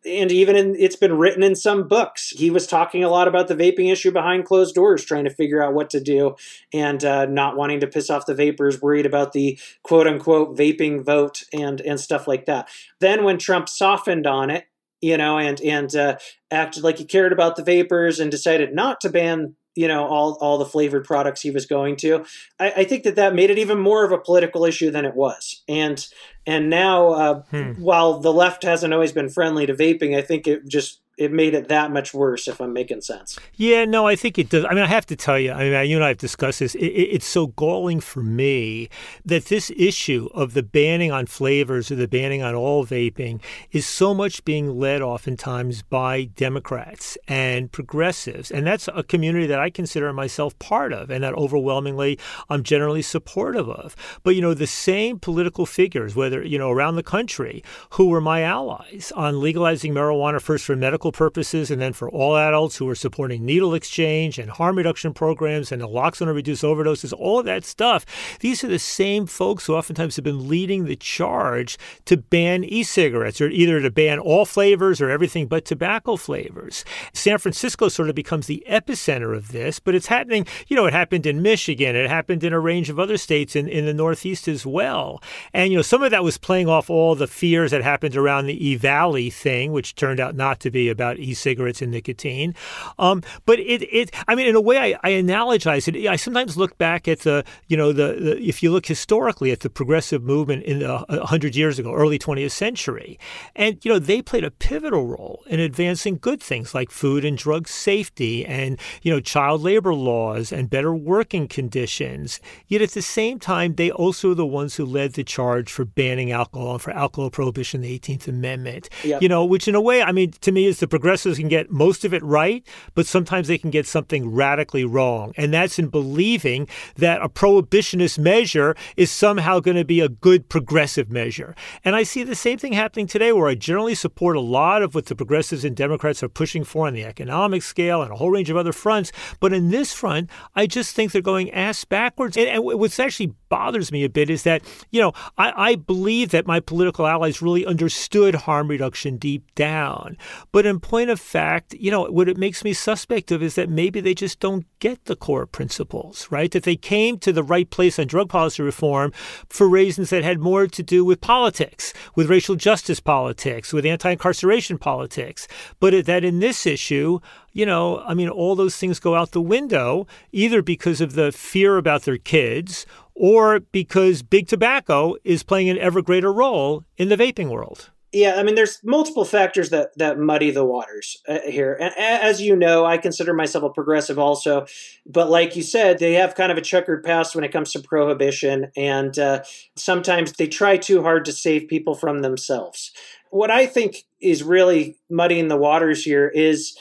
and even in, it's been written in some books. He was talking a lot about the vaping issue behind closed doors, trying to figure out what to do, and uh, not wanting to piss off the vapers, worried about the quote unquote vaping vote and and stuff like that. Then when Trump softened on it, you know, and and uh, acted like he cared about the vapers and decided not to ban you know all all the flavored products he was going to. I, I think that that made it even more of a political issue than it was. And and now, uh, hmm. while the left hasn't always been friendly to vaping, I think it just it made it that much worse if I'm making sense. Yeah, no, I think it does. I mean, I have to tell you, I mean, you and I have discussed this. It, it, it's so galling for me that this issue of the banning on flavors or the banning on all vaping is so much being led oftentimes by Democrats and progressives. And that's a community that I consider myself part of and that overwhelmingly I'm generally supportive of. But, you know, the same political figures, whether, you know, around the country, who were my allies on legalizing marijuana first for medical medical purposes, and then for all adults who are supporting needle exchange and harm reduction programs and naloxone to reduce overdoses, all of that stuff. These are the same folks who oftentimes have been leading the charge to ban e-cigarettes, or either to ban all flavors or everything but tobacco flavors. San Francisco sort of becomes the epicenter of this, but it's happening. You know, it happened in Michigan, it happened in a range of other states in, in the Northeast as well. And you know, some of that was playing off all the fears that happened around the E Valley thing, which turned out not to be about e-cigarettes and nicotine. Um, but it, it, I mean, in a way, I, I analogize it. I sometimes look back at the, you know, the, the if you look historically at the progressive movement in the hundred years ago, early 20th century, and you know, they played a pivotal role in advancing good things like food and drug safety, and you know, child labor laws and better working conditions. Yet at the same time, they also are the ones who led the charge for banning alcohol and for alcohol prohibition, the 18th Amendment. Yep. You know, which in a way, I mean, to me, is the progressives can get most of it right, but sometimes they can get something radically wrong. And that's in believing that a prohibitionist measure is somehow going to be a good progressive measure. And I see the same thing happening today, where I generally support a lot of what the progressives and Democrats are pushing for on the economic scale and a whole range of other fronts. But in this front, I just think they're going ass backwards. And, and what's actually bothers me a bit is that, you know, I, I believe that my political allies really understood harm reduction deep down. But in point of fact, you know, what it makes me suspect of is that maybe they just don't get the core principles, right? That they came to the right place on drug policy reform for reasons that had more to do with politics, with racial justice politics, with anti incarceration politics. But that in this issue, you know, I mean, all those things go out the window, either because of the fear about their kids or because big tobacco is playing an ever greater role in the vaping world. Yeah, I mean, there's multiple factors that that muddy the waters uh, here. And as you know, I consider myself a progressive also, but like you said, they have kind of a checkered past when it comes to prohibition, and uh, sometimes they try too hard to save people from themselves. What I think is really muddying the waters here is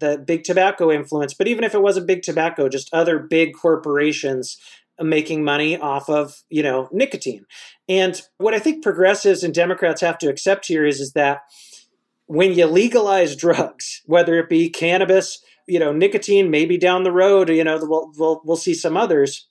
the big tobacco influence. But even if it wasn't big tobacco, just other big corporations making money off of you know nicotine and what i think progressives and democrats have to accept here is is that when you legalize drugs whether it be cannabis you know nicotine maybe down the road you know we'll we'll, we'll see some others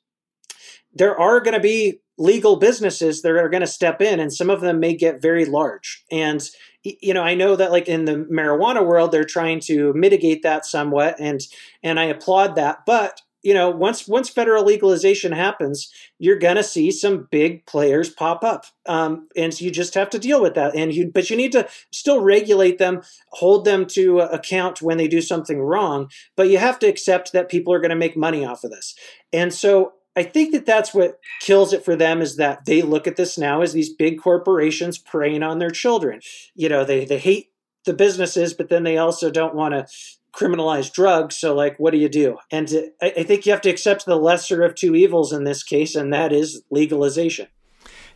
there are going to be legal businesses that are going to step in and some of them may get very large. And you know i know that like in the marijuana world they're trying to mitigate that somewhat and and i applaud that but you know, once once federal legalization happens, you're gonna see some big players pop up, um, and so you just have to deal with that. And you, but you need to still regulate them, hold them to account when they do something wrong. But you have to accept that people are to make money off of this. And so I think that that's what kills it for them is that they look at this now as these big corporations preying on their children. You know, they they hate the businesses, but then they also don't want to criminalize drugs. So, like, what do you do? And I, I think you have to accept the lesser of two evils in this case, and that is legalization.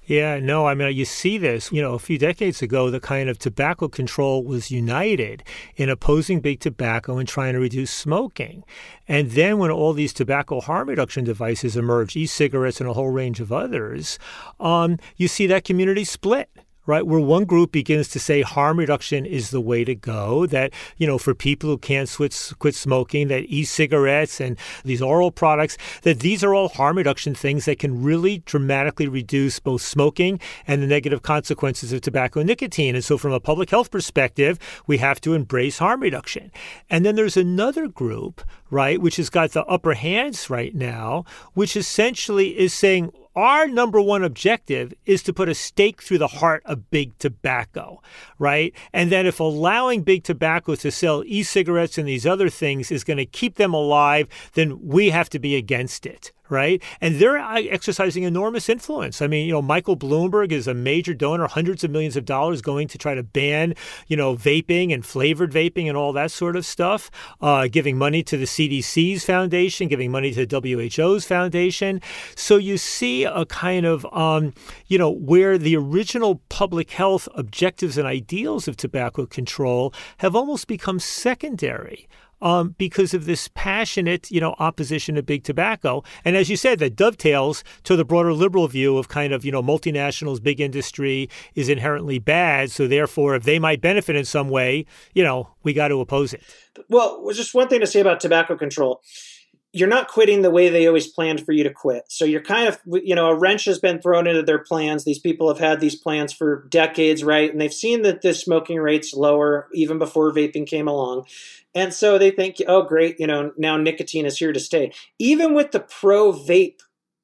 Yeah, no, I mean, you see this, you know, a few decades ago, the kind of tobacco control was united in opposing big tobacco and trying to reduce smoking. And then when all these tobacco harm reduction devices emerged, e cigarettes and a whole range of others, um, you see that community split right? Where one group begins to say harm reduction is the way to go, that, you know, for people who can't switch, quit smoking, that e cigarettes and these oral products, that these are all harm reduction things that can really dramatically reduce both smoking and the negative consequences of tobacco and nicotine. And so, from a public health perspective, we have to embrace harm reduction. And then there's another group, right, which has got the upper hands right now, which essentially is saying, our number one objective is to put a stake through the heart of big tobacco, right? And then if allowing big tobacco to sell e cigarettes and these other things is going to keep them alive, then we have to be against it right? And they're uh, exercising enormous influence. I mean, you know, Michael Bloomberg is a major donor, hundreds of millions of dollars going to try to ban, you know, vaping and flavored vaping and all that sort of stuff, uh, giving money to the CDC's foundation, giving money to the WHO's foundation. So you see a kind of, um, you know, where the original public health objectives and ideals of tobacco control have almost become secondary um, because of this passionate, you know, opposition to big tobacco. And as you said, that dovetails to the broader liberal view of kind of, you know, multinationals, big industry is inherently bad. So therefore, if they might benefit in some way, you know, we got to oppose it. Well, just one thing to say about tobacco control you're not quitting the way they always planned for you to quit. So you're kind of, you know, a wrench has been thrown into their plans. These people have had these plans for decades, right? And they've seen that the smoking rates lower even before vaping came along. And so they think, oh, great, you know, now nicotine is here to stay. Even with the pro vape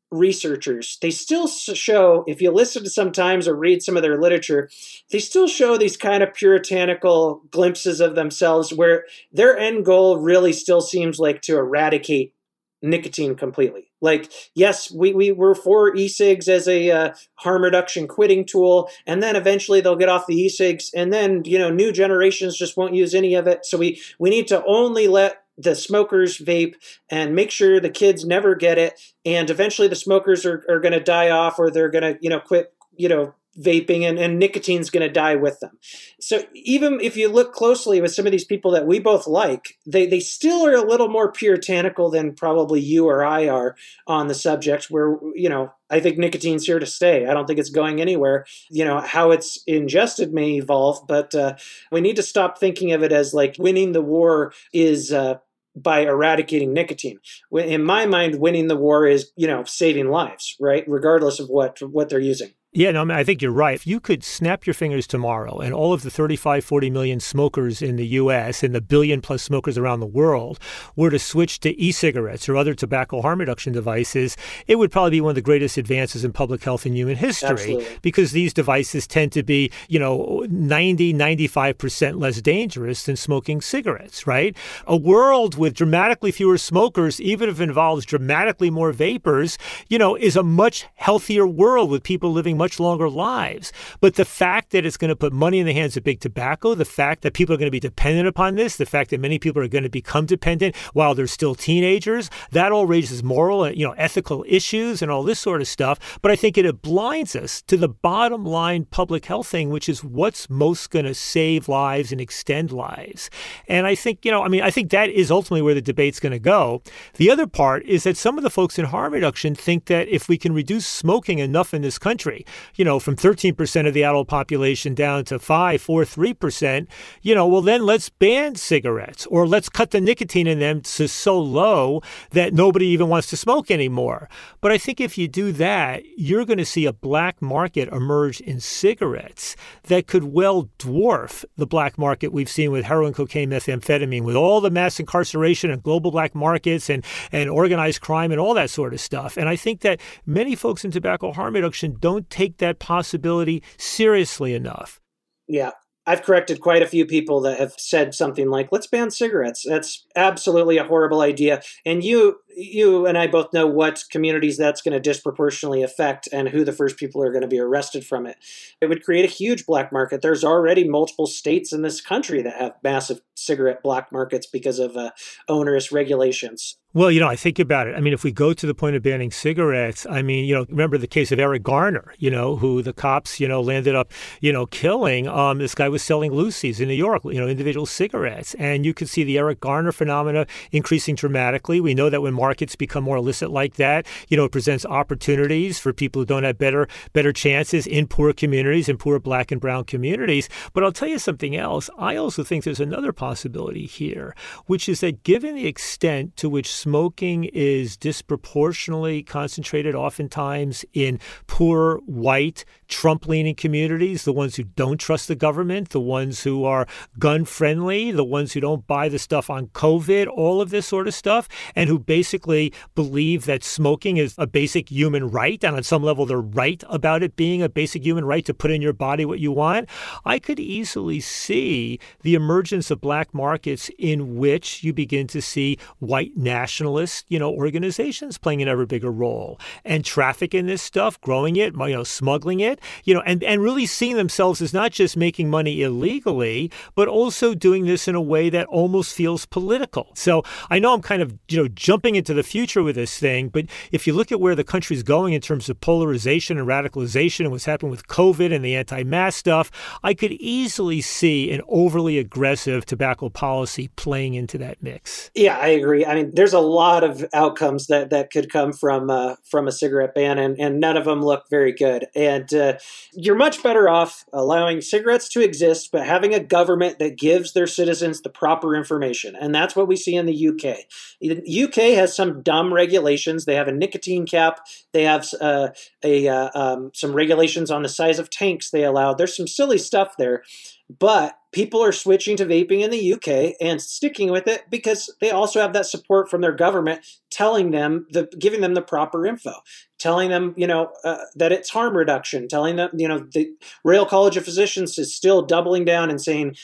researchers, they still show, if you listen to sometimes or read some of their literature, they still show these kind of puritanical glimpses of themselves where their end goal really still seems like to eradicate nicotine completely. Like, yes, we, we were for e-cigs as a uh, harm reduction quitting tool, and then eventually they'll get off the e-cigs, and then, you know, new generations just won't use any of it. So we, we need to only let the smokers vape and make sure the kids never get it. And eventually the smokers are, are going to die off or they're going to, you know, quit, you know, vaping and, and nicotine's going to die with them. So even if you look closely with some of these people that we both like, they, they still are a little more puritanical than probably you or I are on the subject where, you know, I think nicotine's here to stay. I don't think it's going anywhere. You know, how it's ingested may evolve, but uh, we need to stop thinking of it as like winning the war is uh, by eradicating nicotine. In my mind, winning the war is, you know, saving lives, right? Regardless of what what they're using. Yeah, no, I, mean, I think you're right. If you could snap your fingers tomorrow and all of the 35, 40 million smokers in the U.S. and the billion plus smokers around the world were to switch to e cigarettes or other tobacco harm reduction devices, it would probably be one of the greatest advances in public health in human history Absolutely. because these devices tend to be, you know, 90, 95% less dangerous than smoking cigarettes, right? A world with dramatically fewer smokers, even if it involves dramatically more vapers, you know, is a much healthier world with people living much longer lives. But the fact that it's going to put money in the hands of big tobacco, the fact that people are going to be dependent upon this, the fact that many people are going to become dependent while they're still teenagers, that all raises moral and you know ethical issues and all this sort of stuff. But I think it blinds us to the bottom line public health thing, which is what's most going to save lives and extend lives. And I think, you know, I mean, I think that is ultimately where the debate's going to go. The other part is that some of the folks in harm reduction think that if we can reduce smoking enough in this country, you know, from 13% of the adult population down to 5, 4, 3%, you know, well, then let's ban cigarettes or let's cut the nicotine in them to so low that nobody even wants to smoke anymore. But I think if you do that, you're going to see a black market emerge in cigarettes that could well dwarf the black market we've seen with heroin, cocaine, methamphetamine, with all the mass incarceration and global black markets and, and organized crime and all that sort of stuff. And I think that many folks in tobacco harm reduction don't take that possibility seriously enough. Yeah. I've corrected quite a few people that have said something like, let's ban cigarettes. That's absolutely a horrible idea. And you you and I both know what communities that's going to disproportionately affect and who the first people are going to be arrested from it. It would create a huge black market. There's already multiple states in this country that have massive cigarette black markets because of uh, onerous regulations. Well, you know, I think about it. I mean, if we go to the point of banning cigarettes, I mean, you know, remember the case of Eric Garner, you know, who the cops, you know, landed up, you know, killing. Um, this guy was selling loosies in New York, you know, individual cigarettes. And you could see the Eric Garner phenomena increasing dramatically. We know that when markets become more illicit like that, you know, it presents opportunities for people who don't have better better chances in poor communities, in poor black and brown communities. But I'll tell you something else. I also think there's another possibility here, which is that given the extent to which smoking is disproportionately concentrated oftentimes in poor white Trump leaning communities, the ones who don't trust the government, the ones who are gun friendly, the ones who don't buy the stuff on COVID, all of this sort of stuff, and who basically believe that smoking is a basic human right. And on some level, they're right about it being a basic human right to put in your body what you want. I could easily see the emergence of black markets in which you begin to see white nationalist, you know, organizations playing an ever bigger role and traffic in this stuff, growing it, you know, smuggling it, you know, and, and really seeing themselves as not just making money illegally, but also doing this in a way that almost feels political. So I know I'm kind of, you know, jumping into the future with this thing, but if you look at where the country's going in terms of polarization and radicalization and what's happened with COVID and the anti-mask stuff, I could easily see an overly aggressive tobacco policy playing into that mix. Yeah, I agree. I mean, there's a lot of outcomes that that could come from uh, from a cigarette ban, and, and none of them look very good. And uh, you're much better off allowing cigarettes to exist, but having a government that gives their citizens the proper information. And that's what we see in the UK. The UK has some dumb regulations. They have a nicotine cap. They have uh, a uh, um, some regulations on the size of tanks they allow. There's some silly stuff there. But people are switching to vaping in the UK and sticking with it because they also have that support from their government telling them the giving them the proper info telling them you know uh, that it's harm reduction telling them you know the Royal College of Physicians is still doubling down and saying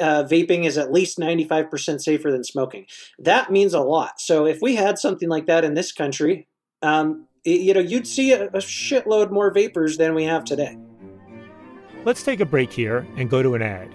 uh, vaping is at least 95% safer than smoking. That means a lot. So if we had something like that in this country um, you know you'd see a, a shitload more vapers than we have today. Let's take a break here and go to an ad.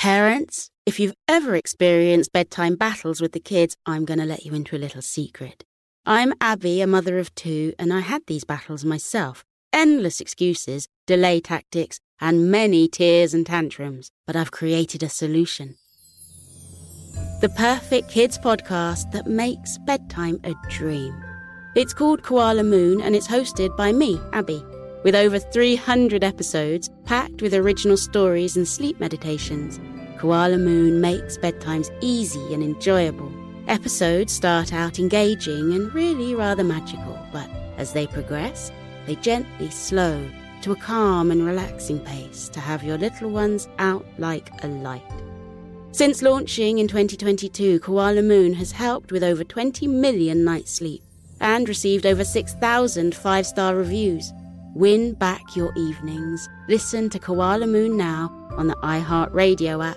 Parents, if you've ever experienced bedtime battles with the kids, I'm going to let you into a little secret. I'm Abby, a mother of two, and I had these battles myself. Endless excuses, delay tactics, and many tears and tantrums. But I've created a solution the perfect kids podcast that makes bedtime a dream. It's called Koala Moon and it's hosted by me, Abby, with over 300 episodes packed with original stories and sleep meditations. Koala Moon makes bedtimes easy and enjoyable. Episodes start out engaging and really rather magical, but as they progress, they gently slow to a calm and relaxing pace to have your little ones out like a light. Since launching in 2022, Koala Moon has helped with over 20 million nights sleep and received over 6,000 five star reviews. Win back your evenings. Listen to Koala Moon now on the iHeartRadio app,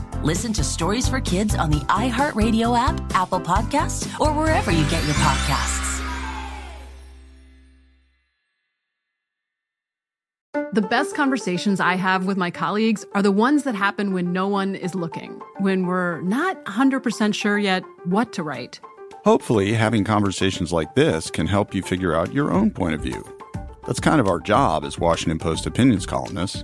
Listen to Stories for Kids on the iHeartRadio app, Apple Podcasts, or wherever you get your podcasts. The best conversations I have with my colleagues are the ones that happen when no one is looking, when we're not 100% sure yet what to write. Hopefully, having conversations like this can help you figure out your own point of view. That's kind of our job as Washington Post opinions columnists.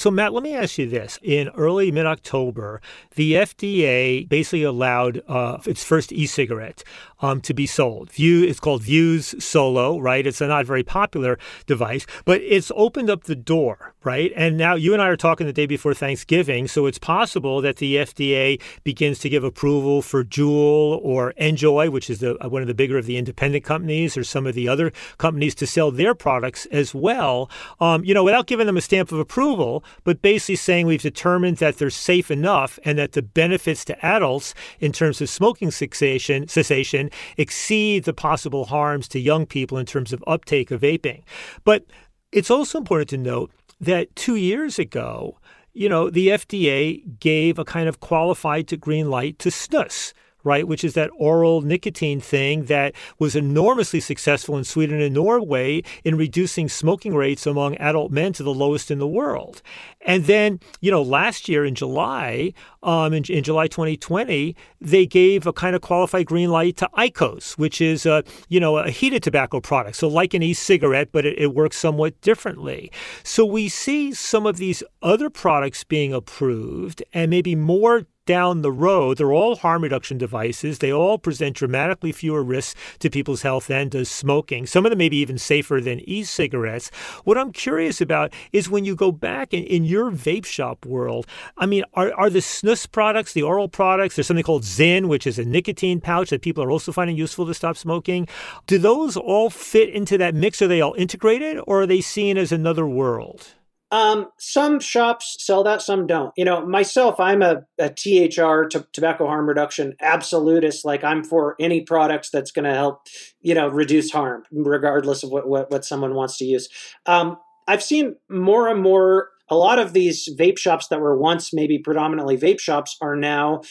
So, Matt, let me ask you this. In early mid October, the FDA basically allowed uh, its first e cigarette um, to be sold. View, it's called Vuse Solo, right? It's a not very popular device, but it's opened up the door, right? And now you and I are talking the day before Thanksgiving, so it's possible that the FDA begins to give approval for Juul or NJOY, which is the, one of the bigger of the independent companies, or some of the other companies to sell their products as well. Um, you know, without giving them a stamp of approval, but basically saying we've determined that they're safe enough and that the benefits to adults in terms of smoking cessation, cessation exceed the possible harms to young people in terms of uptake of vaping. But it's also important to note that two years ago, you know, the FDA gave a kind of qualified to green light to snus right, which is that oral nicotine thing that was enormously successful in Sweden and Norway in reducing smoking rates among adult men to the lowest in the world. And then, you know, last year in July, um, in, in, July 2020, they gave a kind of qualified green light to IQOS, which is, a, you know, a heated tobacco product. So like an e-cigarette, but it, it works somewhat differently. So we see some of these other products being approved and maybe more down the road, they're all harm reduction devices. They all present dramatically fewer risks to people's health than does smoking. Some of them may be even safer than e cigarettes. What I'm curious about is when you go back in, in your vape shop world, I mean, are, are the snus products, the oral products, there's something called Zyn, which is a nicotine pouch that people are also finding useful to stop smoking. Do those all fit into that mix? Are they all integrated or are they seen as another world? Um, some shops sell that, some don't. You know, myself, I'm a, a THR, t- tobacco harm reduction absolutist. Like I'm for any products that's going to help, you know, reduce harm, regardless of what, what, what someone wants to use. Um, I've seen more and more, a lot of these vape shops that were once maybe predominantly vape shops are now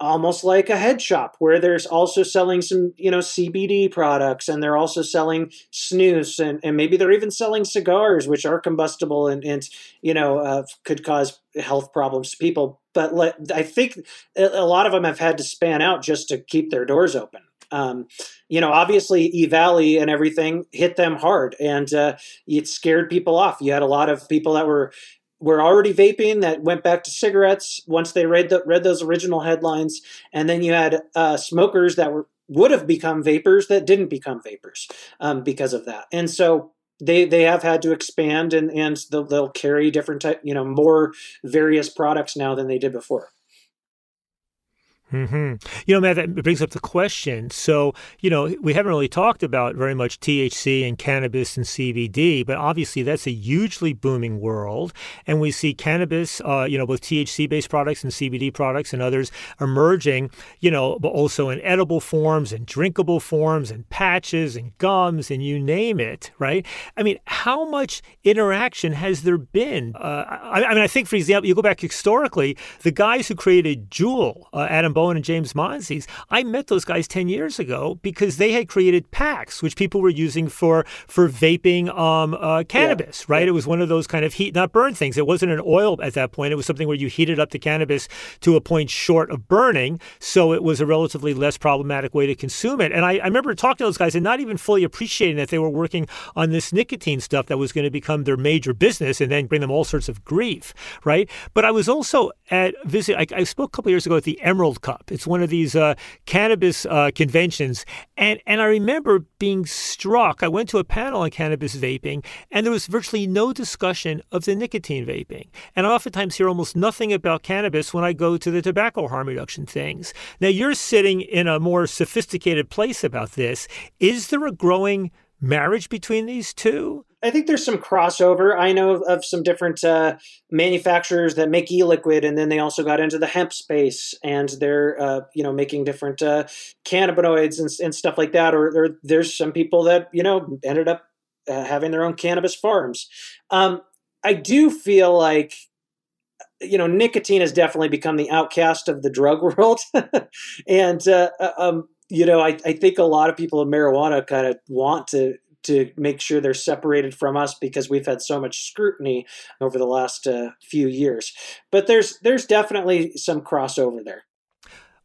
almost like a head shop where there's also selling some you know cbd products and they're also selling snus and, and maybe they're even selling cigars which are combustible and, and you know uh, could cause health problems to people but let, i think a lot of them have had to span out just to keep their doors open um, you know, obviously, E Valley and everything hit them hard, and uh, it scared people off. You had a lot of people that were were already vaping that went back to cigarettes once they read the, read those original headlines, and then you had uh, smokers that were would have become vapers that didn't become vapers um, because of that, and so they they have had to expand and and they'll, they'll carry different type you know more various products now than they did before. Hmm. You know, Matt, that brings up the question. So, you know, we haven't really talked about very much THC and cannabis and CBD, but obviously that's a hugely booming world, and we see cannabis, uh, you know, both THC-based products and CBD products and others emerging, you know, but also in edible forms and drinkable forms and patches and gums and you name it, right? I mean, how much interaction has there been? Uh, I, I, mean, I think, for example, you go back historically, the guys who created Juul, uh, Adam Bowen and James Monsees, I met those guys 10 years ago because they had created Pax, which people were using for for vaping um, uh, cannabis, yeah. right? Yeah. It was one of those kind of heat, not burn things. It wasn't an oil at that point. It was something where you heated up the cannabis to a point short of burning. So it was a relatively less problematic way to consume it. And I, I remember talking to those guys and not even fully appreciating that they were working on this nicotine stuff that was going to become their major business and then bring them all sorts of grief, right? But I was also at visit. I, I spoke a couple years ago at the Emerald Cup. It's one of these uh, cannabis uh, conventions, and and I remember being struck. I went to a panel on cannabis vaping, and there was virtually no discussion of the nicotine vaping. And I oftentimes hear almost nothing about cannabis when I go to the tobacco harm reduction things. Now you're sitting in a more sophisticated place about this. Is there a growing marriage between these two? I think there's some crossover. I know of, of some different uh, manufacturers that make e-liquid, and then they also got into the hemp space, and they're uh, you know making different uh, cannabinoids and, and, stuff like that. Or, or, there's some people that you know ended up uh, having their own cannabis farms. Um, I do feel like you know nicotine has definitely become the outcast of the drug [LAUGHS] world, and uh, uh, um, you know I, I think a lot of people in marijuana kind of want to to make sure they're separated from us because we've had so much scrutiny over the last uh, few years. But there's there's definitely some crossover there.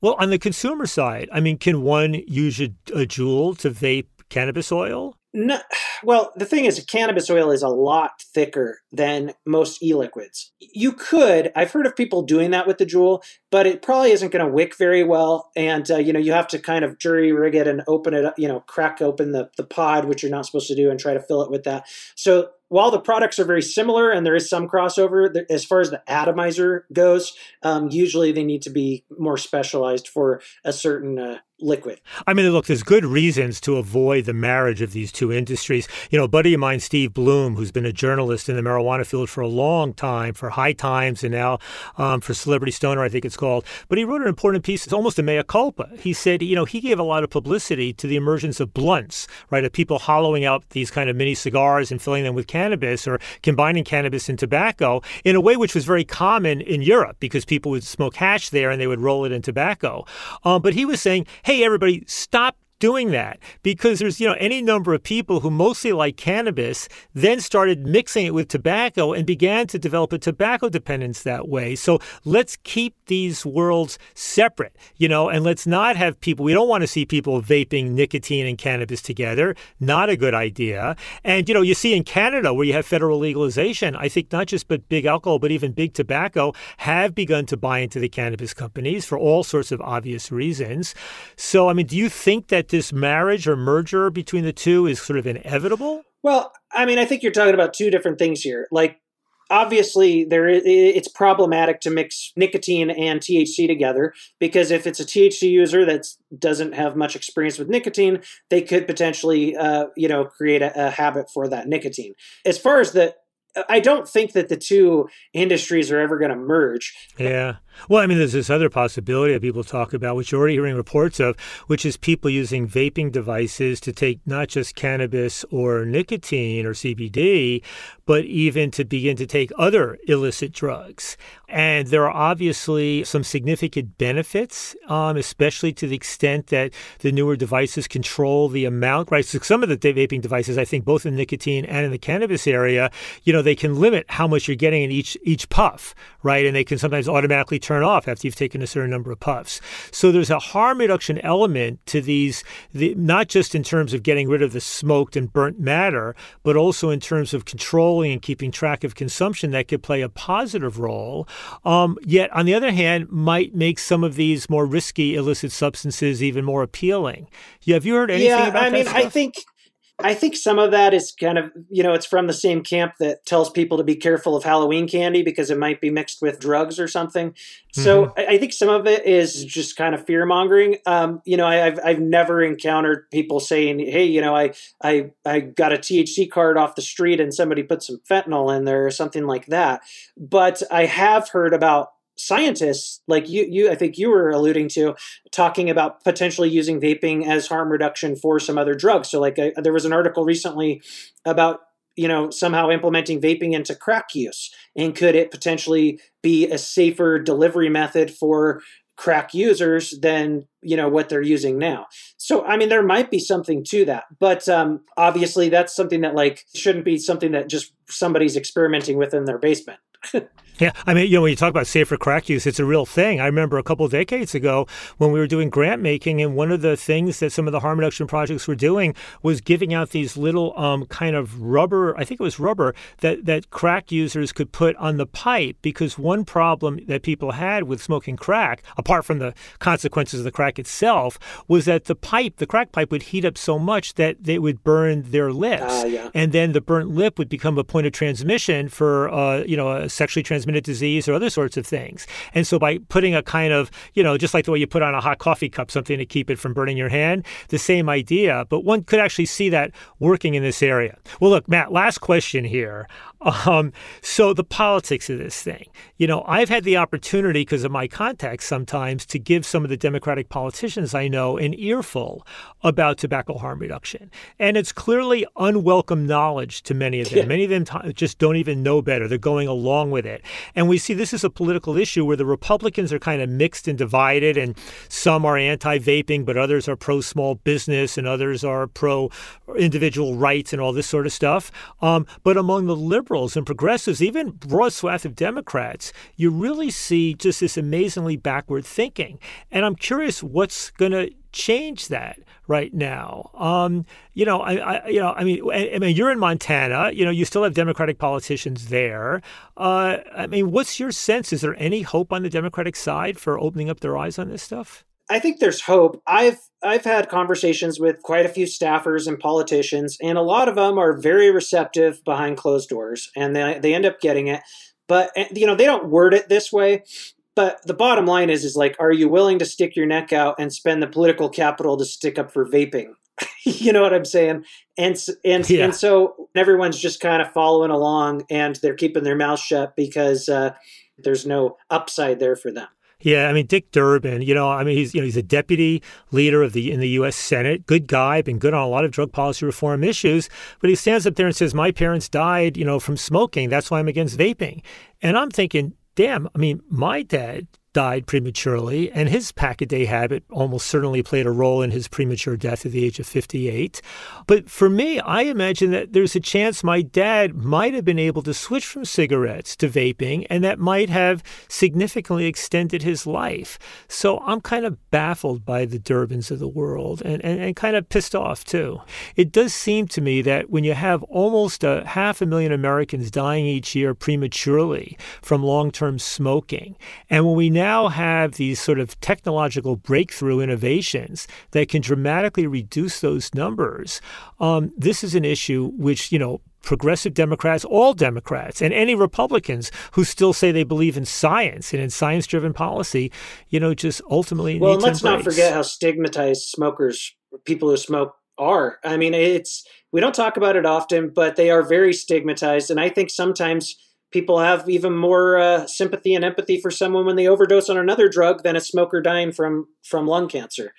Well, on the consumer side, I mean, can one use a, a Juul to vape cannabis oil? No, well, the thing is, cannabis oil is a lot thicker than most e-liquids. You could, I've heard of people doing that with the Juul, but it probably isn't going to wick very well. And uh, you know, you have to kind of jury rig it and open it up. You know, crack open the the pod, which you're not supposed to do, and try to fill it with that. So while the products are very similar and there is some crossover, as far as the atomizer goes, um, usually they need to be more specialized for a certain uh, liquid. I mean, look, there's good reasons to avoid the marriage of these two industries. You know, buddy of mine, Steve Bloom, who's been a journalist in the marijuana field for a long time, for High Times and now um, for Celebrity Stoner, I think it's called. But he wrote an important piece. It's almost a mea culpa. He said, you know, he gave a lot of publicity to the emergence of blunts, right, of people hollowing out these kind of mini cigars and filling them with cannabis or combining cannabis and tobacco in a way which was very common in Europe because people would smoke hash there and they would roll it in tobacco. Um, but he was saying, hey, everybody, stop doing that because there's you know any number of people who mostly like cannabis then started mixing it with tobacco and began to develop a tobacco dependence that way. So let's keep these worlds separate you know and let's not have people we don't want to see people vaping nicotine and cannabis together. Not a good idea. And you know you see in Canada where you have federal legalization I think not just but big alcohol but even big tobacco have begun to buy into the cannabis companies for all sorts of obvious reasons. So I mean do you think that this marriage or merger between the two is sort of inevitable? Well, I mean, I think you're talking about two different things here. Like, obviously, there is, it's problematic to mix nicotine and THC together because if it's a THC user that doesn't have much experience with nicotine, they could potentially, uh, you know, create a, a habit for that nicotine. As far as the I don't think that the two industries are ever going to merge. Yeah. Well, I mean, there's this other possibility that people talk about, which you're already hearing reports of, which is people using vaping devices to take not just cannabis or nicotine or CBD, but even to begin to take other illicit drugs. And there are obviously some significant benefits, um, especially to the extent that the newer devices control the amount, right? So some of the vaping devices, I think, both in nicotine and in the cannabis area, you know, they can limit how much you're getting in each each puff, right? And they can sometimes automatically turn off after you've taken a certain number of puffs. So there's a harm reduction element to these, the, not just in terms of getting rid of the smoked and burnt matter, but also in terms of controlling and keeping track of consumption that could play a positive role. Um, yet, on the other hand, might make some of these more risky illicit substances even more appealing. Yeah, have you heard anything yeah, about I mean, stuff? I think I think some of that is kind of, you know, it's from the same camp that tells people to be careful of Halloween candy because it might be mixed with drugs or something. So Mm-hmm. I, I think some of it is just kind of fear mongering. Um, you know, I, I've I've never encountered people saying, "Hey, you know, I I I got a THC card off the street and somebody put some fentanyl in there or something like that." But I have heard about scientists like you you I think you were alluding to talking about potentially using vaping as harm reduction for some other drugs. So like uh, there was an article recently about you know somehow implementing vaping into crack use. And could it potentially be a safer delivery method for crack users than you know what they're using now? So i mean there might be something to that. But um, obviously that's something that like shouldn't be something that just somebody's experimenting with in their basement [LAUGHS] Yeah, I mean, you know, when you talk about safer crack use, it's a real thing. I remember a couple of decades ago when we were doing grant making, and one of the things that some of the harm reduction projects were doing was giving out these little um, kind of rubber, I think it was rubber, that, that crack users could put on the pipe because one problem that people had with smoking crack, apart from the consequences of the crack itself, was that the pipe, the crack pipe, would heat up so much that they would burn their lips. Ah, yeah. And then the burnt lip would become a point of transmission for, uh, you know, a sexually transmitted disease or other sorts of things. And so by putting a kind of, you know, just like the way you put on a hot coffee cup, something to keep it from burning your hand, the same idea. But one could actually see that working in this area. Well, look, Matt, last question here. Um, so the politics of this thing. You know, I've had the opportunity because of my contacts sometimes to give some of the Democratic politicians I know an earful about tobacco harm reduction. And it's clearly unwelcome knowledge to many of them. Yeah. Many of them t- just don't even know better. They're going along with it. And we see this is a political issue where the Republicans are kind of mixed and divided, and some are anti vaping, but others are pro small business, and others are pro individual rights and all this sort of stuff. Um, but among the liberals, liberals and progressives, even broad swath of Democrats, you really see just this amazingly backward thinking. And I'm curious what's going to change that right now. Um, you know, I, I, you know, I mean, I, I, mean, you're in Montana. You know, you still have Democratic politicians there. Uh, I mean, what's your sense? Is there any hope on the Democratic side for opening up their eyes on this stuff? I think there's hope. I've I've had conversations with quite a few staffers and politicians, and a lot of them are very receptive behind closed doors, and they they end up getting it. But eh, you know, they don't word it this way. But the bottom line is, is like, are you willing to stick your neck out and spend the political capital to stick up for vaping? [LAUGHS] you know what I'm saying? And and yeah. and so everyone's just kind of following along, and they're keeping their mouth shut because uh, there's no upside there for them. Yeah, I mean Dick Durbin, you know, I mean he's you know he's a deputy leader of the in the U.S. Senate, good guy, been good on a lot of drug policy reform issues, but he stands up there and says, "My parents died, you know, from smoking. That's why I'm against vaping." And I'm thinking, damn, I mean, my dad died prematurely, and his pack a day habit almost certainly played a role in his premature death at the age of 58. But for me, I imagine that there's a chance my dad might have been able to switch from cigarettes to vaping, and that might have significantly extended his life. So I'm kind of baffled by the Durbins of the world and, and, and kind of pissed off too. It does seem to me that when you have almost a half a million Americans dying each year prematurely from long term smoking, and when we now now have these sort of technological breakthrough innovations that can dramatically reduce those numbers. Um, this is an issue which, you know, progressive Democrats, all Democrats, and any Republicans who still say they believe in science and in science driven policy, you know, just ultimately. Need to Well, let's not forget how stigmatized smokers, people who smoke, are. I mean, it's, we don't talk about it often, but they are very stigmatized. And I think sometimes people have even more uh, sympathy and empathy for someone when they overdose on another drug than a smoker dying from from lung cancer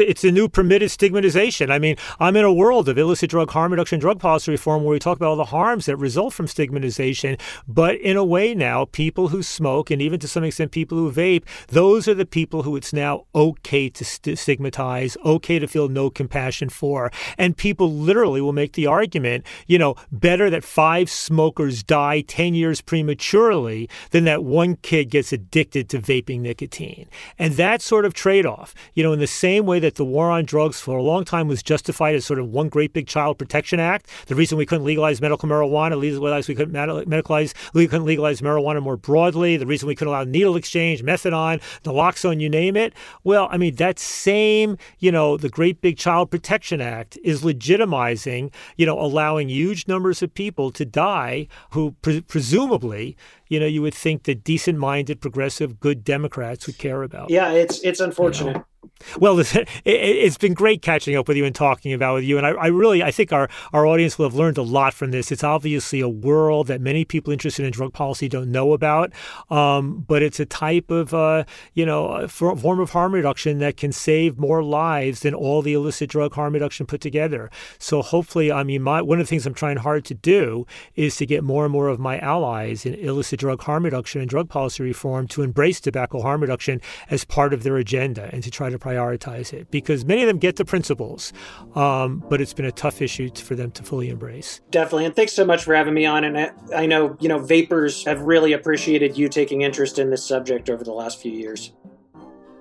it's a new permitted stigmatization. I mean, I'm in a world of illicit drug harm reduction, drug policy reform, where we talk about all the harms that result from stigmatization. But in a way, now people who smoke, and even to some extent people who vape, those are the people who it's now okay to st- stigmatize, okay to feel no compassion for. And people literally will make the argument, you know, better that five smokers die 10 years prematurely than that one kid gets addicted to vaping nicotine. And that sort of trade off, you know, in the same way that that the war on drugs for a long time was justified as sort of one great big child protection act. The reason we couldn't legalize medical marijuana, legalize we couldn't medicalize, we couldn't legalize marijuana more broadly. The reason we couldn't allow needle exchange, methadone, naloxone, you name it. Well, I mean that same, you know, the great big child protection act is legitimizing, you know, allowing huge numbers of people to die who pre- presumably you know, you would think that decent-minded, progressive, good Democrats would care about. Yeah, it's it's unfortunate. You know? Well, [LAUGHS] it, has been great catching up with you and talking about with you, and I, I, really I think our, our audience will have learned a lot from this. It's obviously a world that many people interested in drug policy don't know about, um, but it's a type of uh, you know form of harm reduction that can save more lives than all the illicit drug harm reduction put together. So hopefully, I mean, my, one of the things I'm trying hard to do is to get more and more of my allies in illicit drug harm reduction and drug policy reform to embrace tobacco harm reduction as part of their agenda and to try to prioritize it because many of them get the principles, um, but it's been a tough issue for them to fully embrace. Definitely, and thanks so much for having me on. And I, I know you know vapers have really appreciated you taking interest in this subject over the last few years.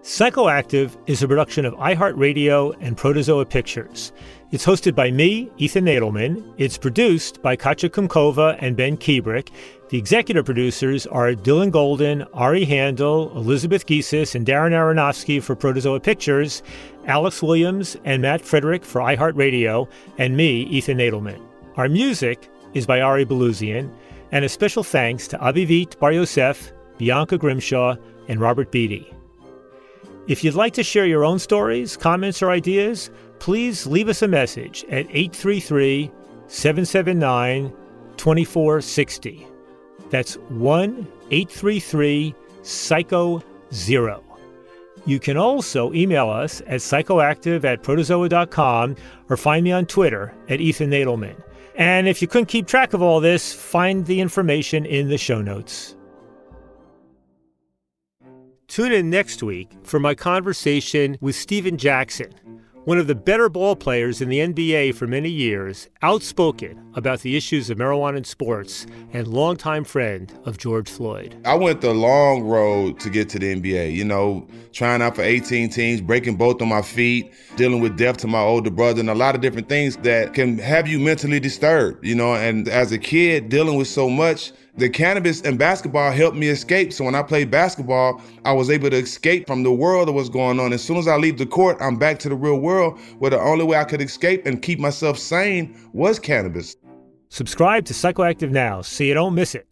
Psychoactive is a production of iHeartRadio and Protozoa Pictures. It's hosted by me, Ethan Nadelmann. It's produced by Katya Kumkova and Ben Kubrick. The executive producers are Dylan Golden, Ari Handel, Elizabeth Gesas, and Darren Aronofsky for Protozoa Pictures, Alex Williams and Matt Frederick for iHeartRadio, and me, Ethan Nadelmann. Our music is by Ari Balouzian, and a special thanks to Avivit Bar Yosef, Bianca Grimshaw, and Robert Beatty. If you'd like to share your own stories, comments, or ideas, please leave us a message at 833 779 2460. That's 1 833 Psycho Zero. You can also email us at psychoactive at protozoa.com or find me on Twitter at Ethan Nadelmann. And if you couldn't keep track of all this, find the information in the show notes. Tune in next week for my conversation with Stephen Jackson one of the better ball players in the NBA for many years, outspoken about the issues of marijuana in sports, and longtime friend of George Floyd. I went the long road to get to the NBA, you know, trying out for 18 teams, breaking both of my feet, dealing with death to my older brother, and a lot of different things that can have you mentally disturbed, you know, and as a kid dealing with so much, the cannabis and basketball helped me escape. So when I played basketball, I was able to escape from the world of what's going on. As soon as I leave the court, I'm back to the real world where the only way I could escape and keep myself sane was cannabis. Subscribe to Psychoactive now so you don't miss it.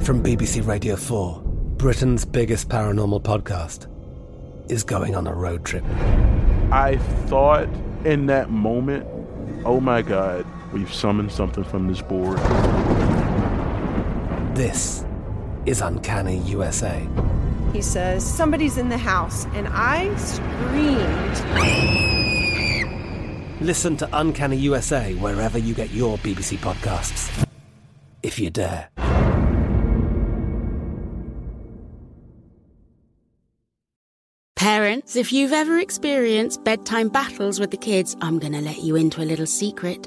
From BBC Radio 4, Britain's biggest paranormal podcast is going on a road trip. I thought in that moment, oh my God, we've summoned something from this board. This is Uncanny USA. He says, Somebody's in the house, and I screamed. Listen to Uncanny USA wherever you get your BBC podcasts, if you dare. Parents, if you've ever experienced bedtime battles with the kids, I'm going to let you into a little secret.